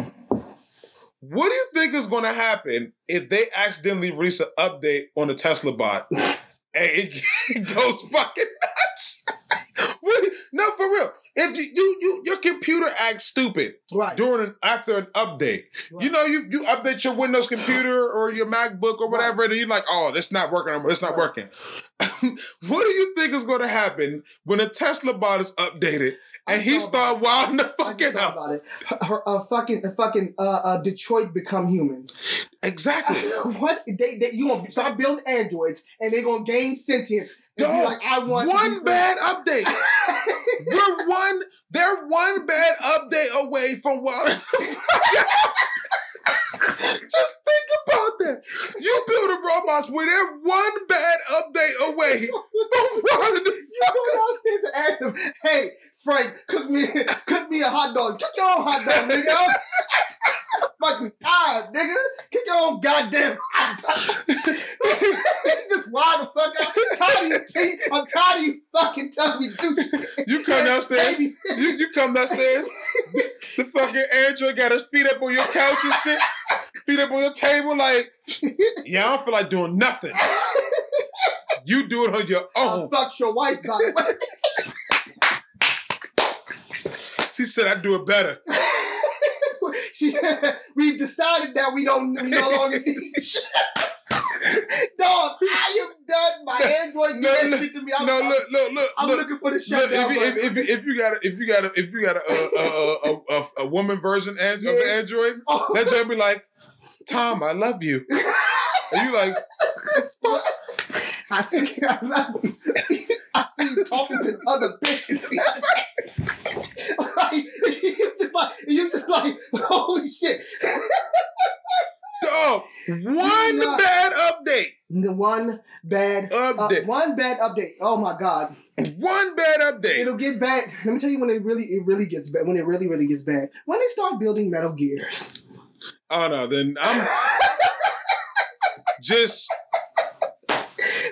What do you think is going to happen if they accidentally release an update on the Tesla bot and it, it goes fucking nuts? what, no, for real. If you, you you your computer acts stupid Right. during an after an update, you know you you update your Windows computer or your MacBook or whatever, and you're like, oh, it's not working. It's not Right. working. what do you think is going to happen when a Tesla bot is updated and he thought start wilding the fucking out? about it. Her, uh, fucking, uh, fucking, uh, uh, Detroit become human. Exactly. what they, they you gonna start building androids and they're gonna gain sentience and be Dog, like, I want one bad update. We're one. They're one bad update away from wild. Just think about that. You build a robots where they're one bad update away from wild. You go downstairs and ask them, hey, Frank, cook me cook me a hot dog. Cook your own hot dog, nigga. Fucking tired, nigga. Cook your own goddamn hot dog. just wild the fuck out. I'm tired of you. I'm tired of you fucking telling me to do. You come downstairs. You, you come downstairs. The fucking Android got his feet up on your couch and shit. Feet up on your table, like, yeah, I don't feel like doing nothing. You do it on your I own. fucked your wife, by the way. She said I do it better. we've decided that we don't we no longer need. Dog, I am done. My Android No, no, look, to me. I'm, No, look, look, look, I'm look. looking for the Look, if, you, if, if, if you got a, if you got a, if you got a a, a, a, a, a woman version and, of the Android, Oh, that joint be like, Tom, I love you, and you like, I see. I love you. I see you talking to other bitches. the other day. like, you just like you just like holy shit. dog, one Nah. bad update, one bad uh, update, one bad update. Oh my god. one bad update. It'll get bad. Let me tell you when it really it really gets bad. When it really really gets bad. When they start building Metal Gears. Oh no, then I'm just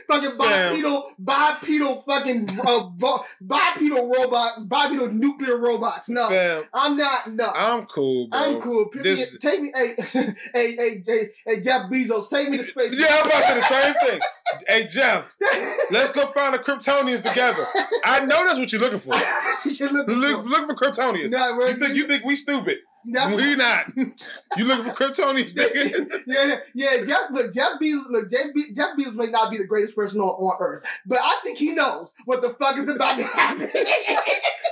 fucking bipedal, bipedal, fucking uh, bipedal robot, bipedal nuclear robots. No, fam. I'm not. No, I'm cool, bro. I'm cool. Pick This- me, take me, hey, hey, hey, hey, hey, Jeff Bezos, take me to space. Yeah, I'm about to say the same thing. Hey Jeff, let's go find the Kryptonians together. I know that's what you're looking for. You're look, Look, look for Kryptonians. Nah, You think you think we stupid? That's- We not. You looking for Kryptonians, nigga? yeah, yeah. Jeff, look, Jeff Bezos, look, Jeff, Be- Jeff Bezos may not be the greatest person on, on earth, but I think he knows what the fuck is about to happen.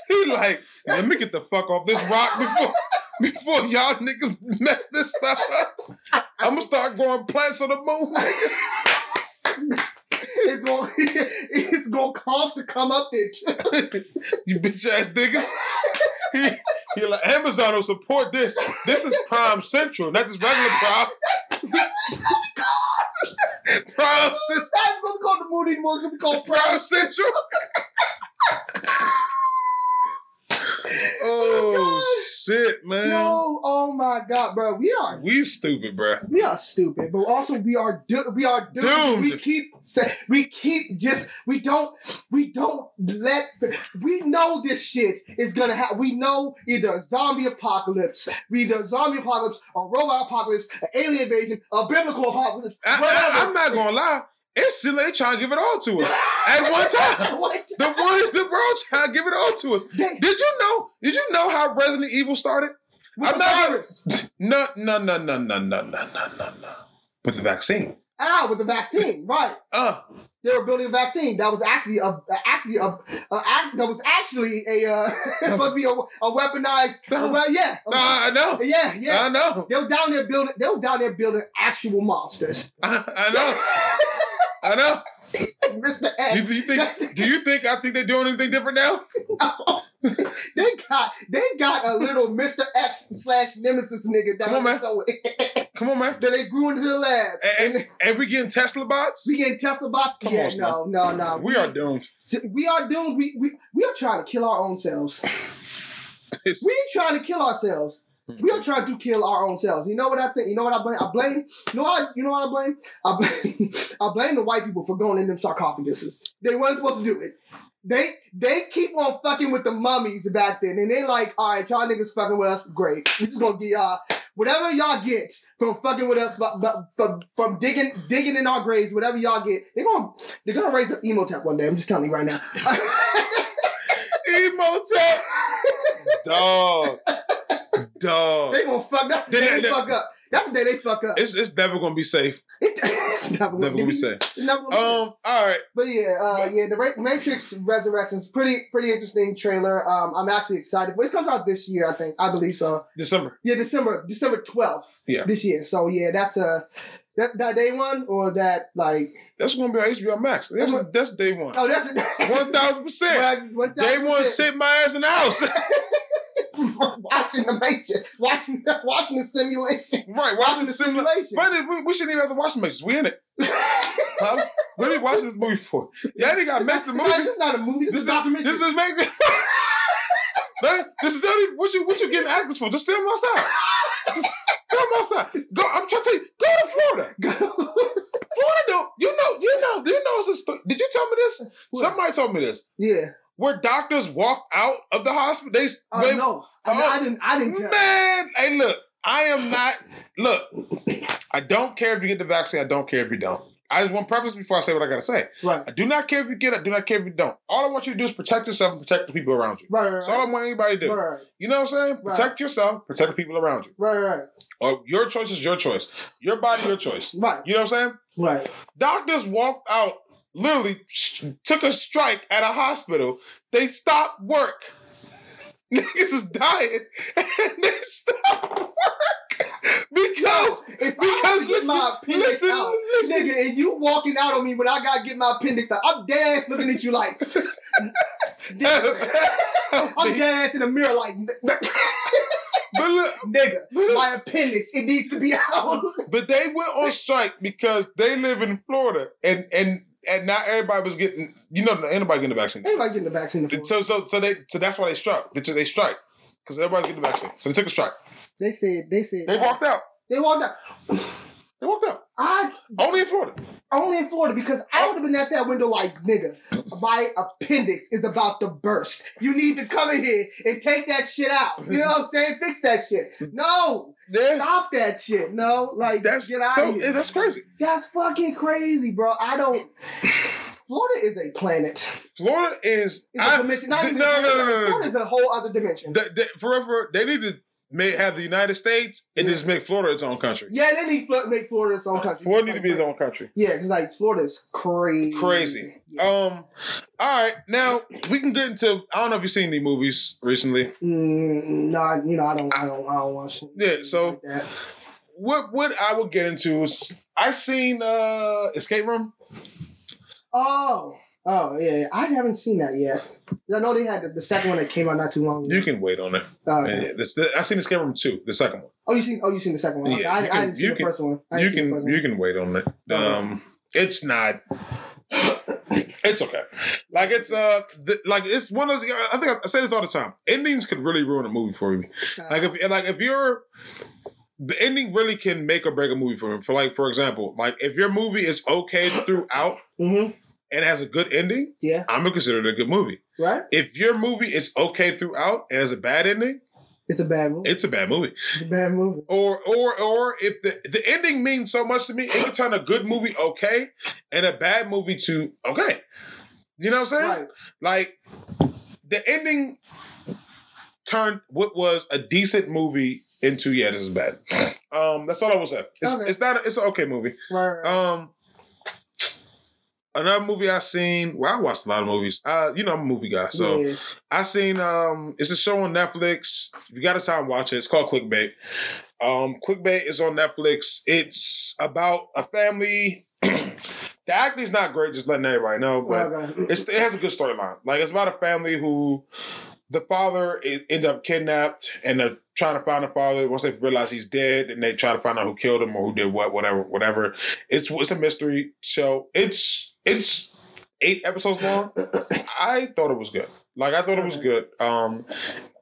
He like, let me get the fuck off this rock before before y'all niggas mess this stuff up. I'm gonna start growing plants on the moon. nigga. it's gonna it's going to cost to come up there. You bitch ass nigga. He, like Amazon will support this. This is Prime Central, not just regular Prime. Prime Central. not going to be called the moon anymore. It's going to be called Prime Central. oh shit, man. Yo, oh my god, bro, we are We stupid, bro. we are stupid, but also we are do- we are doomed. Doomed. We keep say- we keep just we don't we don't let we know this shit is gonna happen. We know either a zombie apocalypse, either a zombie apocalypse, a robot apocalypse, an alien invasion, a biblical apocalypse. I, whatever. am not gonna lie. It's silly they trying to give it all to us at one time. What? The ones the world trying to give it all to us. They- Did you know? Did you know how Resident Evil started? with I'm the not- virus. No, no, no, no, no, no, no, no, no, no. With the vaccine. Ah, with the vaccine, right? Uh, they were building a vaccine that was actually a, actually a, a act, that was actually a uh, supposed to be a, a weaponized a we- yeah nah, I know. yeah yeah I know. they were down there building they were down there building actual monsters I, I know. I know. Mr. X you think? Do you think I think they're doing anything different now? they got they got a little Mr. X slash Nemesis nigga down Come on, man. Come on, man. that they grew into the lab And, and, and, we getting Tesla bots? we getting Tesla bots Come yeah on, no no no We are doomed. we are doomed we, we we are trying to kill our own selves we trying to kill ourselves We are trying to kill our own selves. You know what I think? You know what I blame? I blame. You know what? You know what I blame? I blame. I blame the white people for going in them sarcophaguses. They weren't supposed to do it. They they keep on fucking with the mummies back then, and they like, all right, y'all niggas fucking with us, great. We just gonna get y'all whatever y'all get from fucking with us, but, but, from, from digging digging in our graves, whatever y'all get, they're gonna they're gonna raise up Imhotep one day. I'm just telling you right now. Imhotep, dog, dog. They gonna fuck. That's the Then day that- they fuck up. That's the day they fuck up. It's it's never gonna be safe. it's never Never gonna be safe. It's never gonna be safe. Um. All right. But yeah, uh, yeah, the Matrix Resurrections pretty pretty interesting trailer. Um, I'm actually excited. But it comes out this year, I think. I believe so. December. Yeah, December December 12th. Yeah. This year. So yeah, that's a that, that day one or that like That's gonna be on HBO Max. That's That's that's day one. oh that's One thousand percent. Day one, sit my ass in the house. Watching the Matrix, watching watching the simulation, right. watching Watching the the simulation. Funny, we, we shouldn't even have to watch the Matrix. We in it. Huh? What are we watching this movie for? Yeah, ain't got make the movie. This is not a movie. This, This is documentary. This is making. This is not even what you what you getting actors for. Just film outside. Just film outside. Go. I'm trying to tell you. Go to Florida. Florida, don't you know? You know? You know? It's a sto- Did you tell me this? What? Somebody told me this. yeah. Where doctors walk out of the hospital, they Oh uh, they- no, I, Oh, I didn't. I didn't. care. Man, hey, look, I am not. Look, I don't care if you get the vaccine. I don't care if you don't. I just want to preface before I say what I gotta say. Right. I do not care if you get it. I do not care if you don't. All I want you to do is protect yourself and protect the people around you. Right. Right. That's all I want anybody to do. Right. You know what I'm saying? Right. Protect yourself, protect the people around you. Right. Right. Or your choice is your choice. Your body, your choice. Right. You know what I'm saying? Right. Doctors walked out, literally sh- took a strike at a hospital. They stopped work. Niggas is dying, and they stopped work because If I get listen, my appendix listen, out, listen. nigga, and you walking out on me when I gotta get my appendix out, I'm dead ass looking at you like, I'm dead ass in the mirror like, but look, nigga, my appendix, it needs to be out. but they went on strike because they live in Florida, and and and not everybody was getting. You know, anybody getting the vaccine. Anybody getting the vaccine? before? So so so they so that's why they struck. They, they strike because everybody's getting the vaccine. So they took a strike. They said, they said, They walked out. They walked out. They walked out. I Only in Florida. only in Florida because I would have been at that window like, nigga, my appendix is about to burst. You need to come in here and take that shit out. You know what I'm saying? Fix that shit. No, Yeah. stop that shit. No, like That's get out so, of here. that's crazy. That's fucking crazy, bro. I don't. Florida is a planet. Florida is It's a I- dimension. Not th- even no, no, no, no, no. Florida is a whole other dimension. forever they need to make, have the United States and just make Florida its own country. yeah, they need to make Florida its own country. Florida need to be its own country. Yeah, because like Florida's crazy. Crazy. Yeah. Um, all right, now we can get into. I don't know if you've seen any movies recently. Mm, no, I- you know I don't. I don't. I don't watch. Yeah, so- like. What what I will get into is I seen uh Escape Room. Oh, oh yeah. I haven't seen that yet. I know they had the, the second one that came out not too long ago. You can wait on it. Uh, Yeah, this, I seen Escape Room two, the second one. oh, you seen? Oh, you seen the second one? Okay, Yeah, I, you I can- didn't see you the can- first one. You the can first you can wait on it. Okay. Um, it's not. It's okay. Like it's uh, the, like it's one of the. I think I, I say this all the time. Endings could really ruin a movie for me. Like if like if you're the ending really can make or break a movie for him. For like for example, like if your movie is okay throughout hmm and has a good ending, Yeah. I'm gonna consider it a good movie. Right. If your movie is okay throughout and has a bad ending, It's a bad movie. it's a bad movie. It's a bad movie. Or or or if the the ending means so much to me, it can turn a good movie okay and a bad movie to okay. You know what I'm saying? Right. Like the ending turned what was a decent movie into yeah, this is bad. Um, that's all I will say. It's Okay. it's not it's an okay movie. Right. right. Um, another movie I seen. Well, I watched a lot of movies. Uh, you know I'm a movie guy, so yeah. I seen um it's a show on Netflix. If you got a time, watch it. It's called Clickbait. Um, Clickbait is on Netflix. It's about a family. the acting's not great, just letting everybody know, but okay. it's it has a good storyline. Like it's about a family who the father ended up kidnapped and they're trying to find the father. Once they realize he's dead, and they try to find out who killed him or who did what, whatever, whatever. It's it's a mystery show. It's it's eight episodes long. I thought it was good. Like I thought it was good. Um,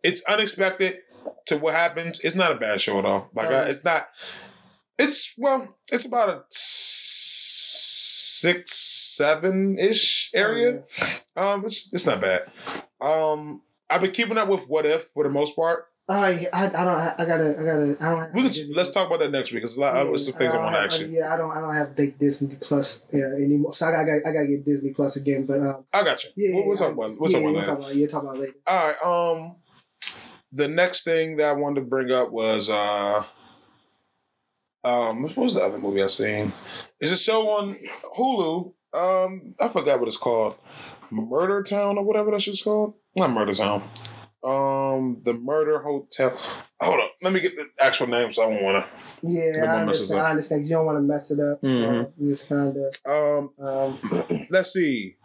it's unexpected. to what happens, it's not a bad show at all. Like I, it's not. It's well, it's about a six, seven ish area. Um, it's it's not bad. Um, I've been keeping up with What If for the most part. I, I, I don't. I, I gotta. I gotta. I don't. Have We Disney let's talk about that next week because a lot of some things I don't want to ask you. Yeah, I don't. I don't have big Disney Plus yeah, anymore. So I got. I got. I gotta get Disney Plus again. But um, I got you. yeah. we'll, we'll talk I- about we'll yeah, talk about we'll talk about. Yeah, talk about later. All right. Um, the next thing that I wanted to bring up was uh, um, what was the other movie I seen? It's a show on Hulu. Um, I forgot what it's called. Murder Town or whatever that shit's called. Not Murder Town. Um, the Murder Hotel. Hold up. Let me get the actual name so I don't want to Yeah, I me mess this understand. I understand. You don't want to mess it up. So Mhm. you just kind of. Um, Um, let's see.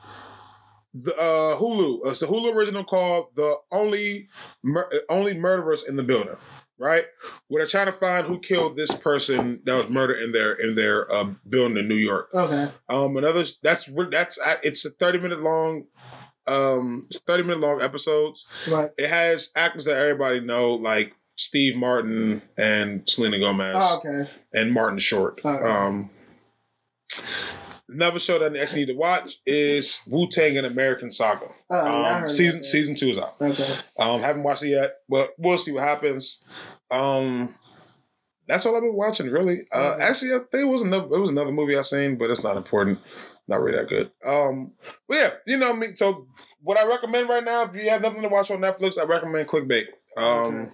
The uh, Hulu. It's the Hulu original called "The Only Mur- Only Murderers in the Building." Right, where they're trying to find who killed this person that was murdered in their in their uh, building in New York. okay. Um, another that's that's uh, it's a thirty minute long, um, it's thirty minute long episodes. Right. It has actors that everybody know, like Steve Martin and Selena Gomez Oh, okay. and Martin Short. Okay. Um, another show that I actually need to watch is Wu Tang and American Saga. Oh, Um, season that. season two is out. Okay. Um, haven't watched it yet, but we'll see what happens. Um, that's all I've been watching, really. Uh, Okay. actually, I think it was another it was another movie I seen, but it's not important, not really that good. Um, but yeah, you know me. So what I recommend right now, if you have nothing to watch on Netflix, I recommend Clickbait. Um, Okay.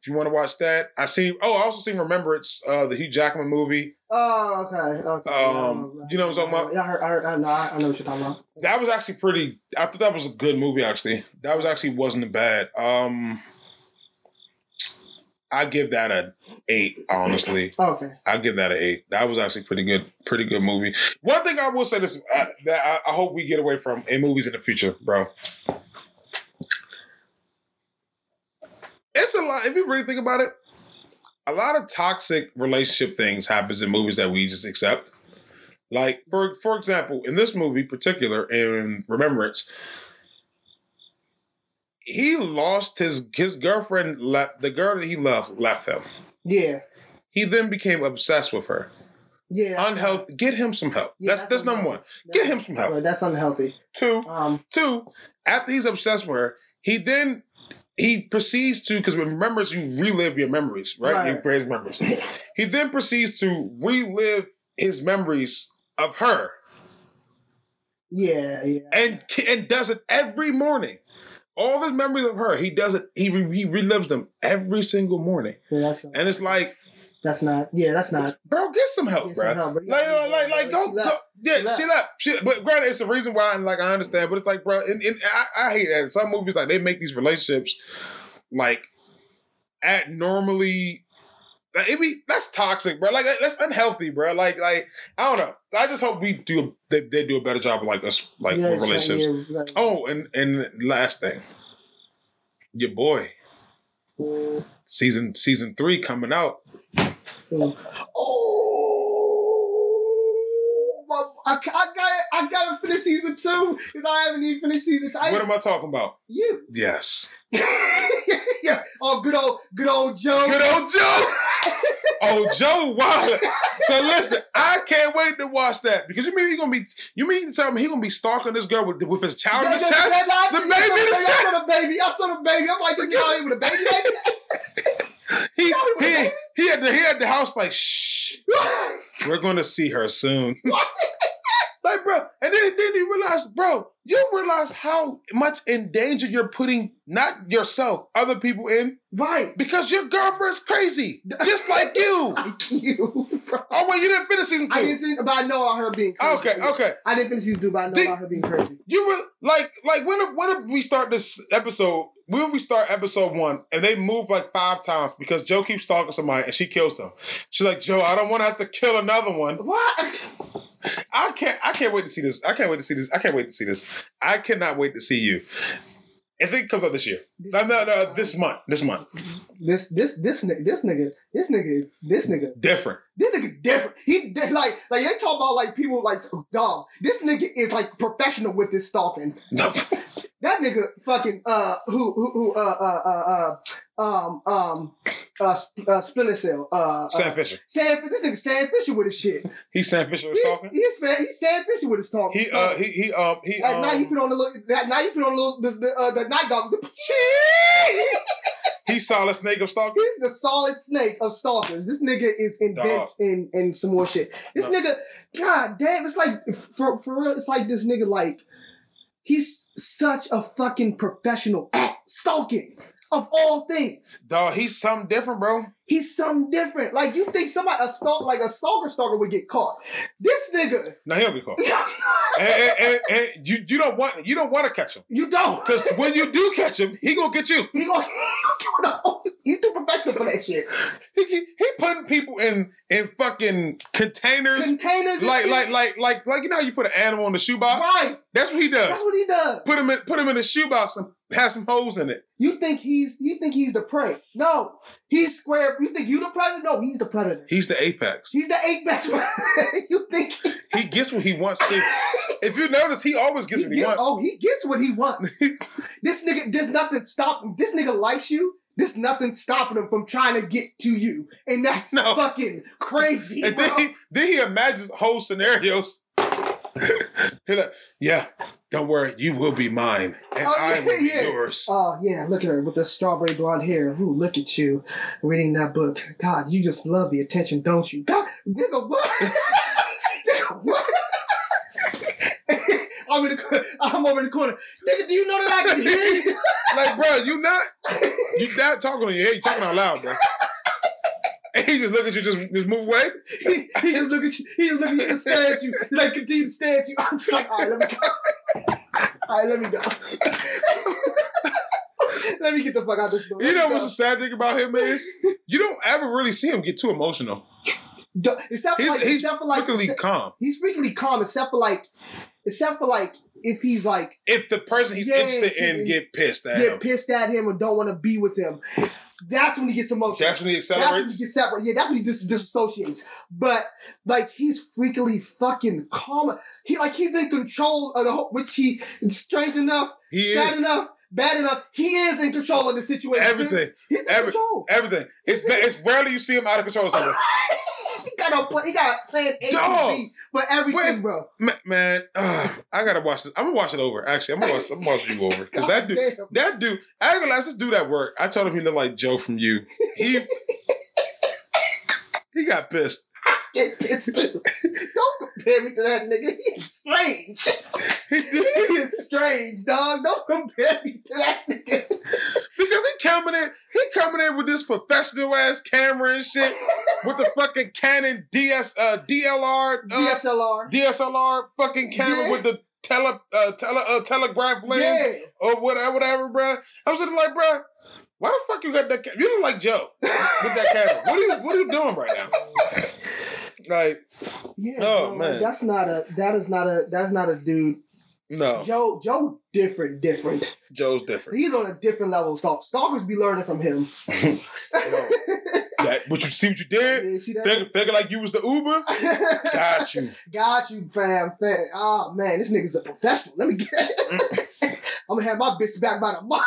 if you want to watch that, I see. Oh, I also seen Remembrance, uh, the Hugh Jackman movie. Oh, okay. Okay. Um, you know what I'm talking about? Yeah, I heard. I, heard, I know. I I know what you're talking about. That was actually pretty. I thought that was a good movie. Actually, that was actually wasn't bad. Um, I give that a eight. Honestly, Okay. I give that a eight. That was actually pretty good. Pretty good movie. One thing I will say this uh, that I, I hope we get away from in movies in the future, bro. It's a lot. If you really think about it, a lot of toxic relationship things happens in movies that we just accept. Like for for example, in this movie, particular in Remembrance, he lost his his girlfriend left the girl that he loved left him. Yeah. He then became obsessed with her. Yeah. Unhealthy. Get him some help. Yeah, that's that's number one. unhealthy. Get him some help. That's unhealthy. Two, Um. two. After he's obsessed with her, he then he proceeds to because remembers you relive your memories, right? You Right. create memories. he then proceeds to relive his memories of her Yeah. Yeah. and and does it every morning. All his memories of her, he does it. He re- he relives them every single morning, yeah and it's like, That's not. Yeah. That's not. bro, get some help, Get bro. some help, bro. Like, like, like, like, go, go. Yeah, She left. she left. She, but granted, it's the reason why, and like, I understand, but it's like, bro, and, and I, I hate that. In some movies, like, they make these relationships like at normally. Like, it be that's toxic, bro. Like that's unhealthy, bro. Like, like I don't know. I just hope we do. They, they do a better job of like us, like Yeah, relationships. yeah, like- Oh, and and last thing, your boy, season season three coming out. Oh, I, I got it. I got to finish season two because I haven't even finished season two. What am I talking about? you? Yes, yeah. Oh, good old, good old Joe. good old Joe. oh, Joe Wilder. So listen, I can't wait to watch that because you mean he gonna be? You mean to tell me he gonna be stalking this girl with, with his child in his chest? The baby in his I saw the baby. I saw the baby. I'm like, this guy with a baby. baby. He Y'all with a he, he had the he had the house like shh. We're gonna see her soon. Like, bro, and then, then you realize, bro, you realize how much in danger you're putting not yourself, other people in, right. because your girlfriend's crazy, just like you. Like you, bro. Oh wait, you didn't finish season two. I didn't see, but I know about her being crazy. okay, okay. I didn't finish season two, but I know Did- about her being crazy. You were like, like when if, when if we start this episode? When we start episode one and they move like five times because Joe keeps stalking somebody and she kills them. She's like, Joe, I don't want to have to kill another one. What? I can't. I can't wait to see this. I can't wait to see this. I can't wait to see this. I cannot wait to see you. I think it comes out this year. No, no, no. This month. This month. This this this nigga this nigga this nigga is this nigga Different. this nigga different. He like like they talk about like people like dog. This nigga is like professional with this stalking. That nigga fucking uh who who who uh uh uh uh um, um, uh, uh Splinter Cell, uh, Sam uh, Fisher. Sam, this nigga Sam Fisher with his shit. He's Sam Fisher was He, talking. he's fan, he's Sam Fisher with his talk. He uh he he um he At night he um put on the little. At night he put on the little, the the, uh, the night goggles. he solid snake of stalkers. He's the solid snake of stalkers. This nigga is invents in in some more shit. This No. nigga, god damn, it's like for for real, it's like this nigga like he's such a fucking professional at stalking of all things. Dog, he's something different, bro. He's something different. Like you think somebody a stalk like a stalker stalker would get caught. This nigga, Now he'll be caught. and, and, and, and you you don't want you don't want to catch him you don't. because when you do catch him, he gonna get you. He gonna, he gonna too professional for that shit. He he, he putting people in in fucking containers. Containers, Like, like, like, like, like, you know how you put an animal in the shoebox? right. That's what he does. That's what he does. Put him in, put him in the shoebox and pass some holes in it. You think he's you think he's the prey? No, he's square. You think you the predator? No, he's the predator. He's the apex. He's the apex. you think He gets what he wants to. If you notice, he always gets he what he gets, wants. oh he gets what he wants. this nigga, there's nothing stopping. This nigga likes you. There's nothing stopping him from trying to get to you, and that's No. fucking crazy, And bro. then he, then he imagines whole scenarios. Like, yeah, don't worry, you will be mine, and Oh, I will be yeah, yeah. yours. Oh yeah, look at her with the strawberry blonde hair. Ooh, look at you reading that book. God, you just love the attention, don't you? God, nigga, what? nigga, what? I'm in the cor- I'm over in the corner. Nigga, do you know that I can hear you? like, bro, you not you not talking on your head, you talking out loud, bro. And he just look at you, just just move away. he, he just look at you. He just look at you and stare at you. He like continue to stare at you. I'm just like, all right, let me go. All right, let me go. let me get the fuck out of this door. You know what's the sad thing about him is you don't ever really see him get too emotional. Except for He's, like, he's except for like, freakily calm. he's freakingly calm. Except for like, except for like, if he's like If the person he's Yeah, interested in get pissed at get him, pissed at him or don't want to be with him, that's when he gets emotional. that's when he accelerates. That's when he gets separate. Yeah, that's when he dis- disassociates. But like he's freakily fucking calm. He like he's in control of the whole. Which he strange enough, He sad is enough, bad enough. He is in control of the situation. everything, He's in every- control. everything. It's it's rarely you see him out of control. of something. he got a plan. He got plan A Dog. B for everything, Wait. bro. Ma- Man, uh, I gotta watch this. I'm gonna watch it over. Actually, I'm gonna watch. I'm gonna watch you over because that dude, damn. that dude, I ain't gonna this dude at work. I told him he looked like Joe from you. He he got pissed. Get pissed too. Don't compare me to that nigga. He's strange. He is strange, dog. Don't compare me to that nigga. because he coming in. He coming in with this professional ass camera and shit with the fucking Canon DS uh, DLR uh, DSLR. DSLR fucking camera Yeah. with the tele uh, tele uh, telegraph lens. Yeah. or whatever, whatever, bro. I'm sitting like, bro, why the fuck you got that? Ca- you look like Joe with that camera. What are you What are you doing right now? Like, Yeah. Oh, bro, man. That's not a that is not a that's not a dude. no, Joe Joe different, different. Joe's different. He's on a different level stalk. Stalkers be learning from him. That, but you see what you did? Yeah, see that? Figure, like you was the Uber. Got you. Got you, fam. fam. Oh man, this nigga's a professional. Let me get mm. I'm gonna have my bitch back by the month.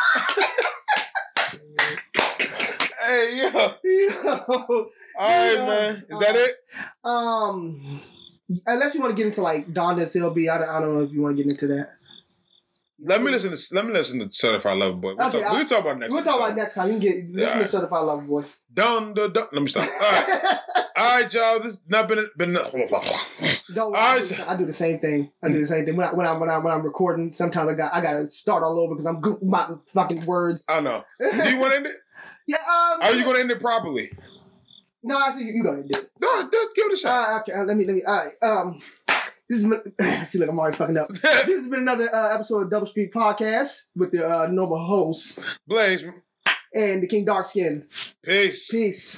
Hey, yo. All Yo. right, Yeah. man. Is that it? Um, unless you want to get into like Donda CLB, I don't, I don't know if you want to get into that. Let me listen to Let me listen to Certified Lover Boy. We'll, Okay, talk, I- we'll talk about next. We'll talk about next time. You can get listen Alright. to Certified Lover Boy. Dun, dun, dun. Let me stop. All right, all right, y'all. This not been been. Don't worry, I- I, do, I do the same thing. I do the same thing when I when I when I when I'm recording. Sometimes I got I gotta start all over because I'm my fucking words. I know. Do you want to end it? Yeah. Um. Are you going to end it properly? No, I see you. You go ahead and do it. No, give it a shot. Uh, okay. uh, let me let me. All right. Um. This is see. Look, I'm already fucking up. This has been another uh, episode of Double Street Podcast with the uh, noble host Blaze, and the King Dark Skin. peace. Peace.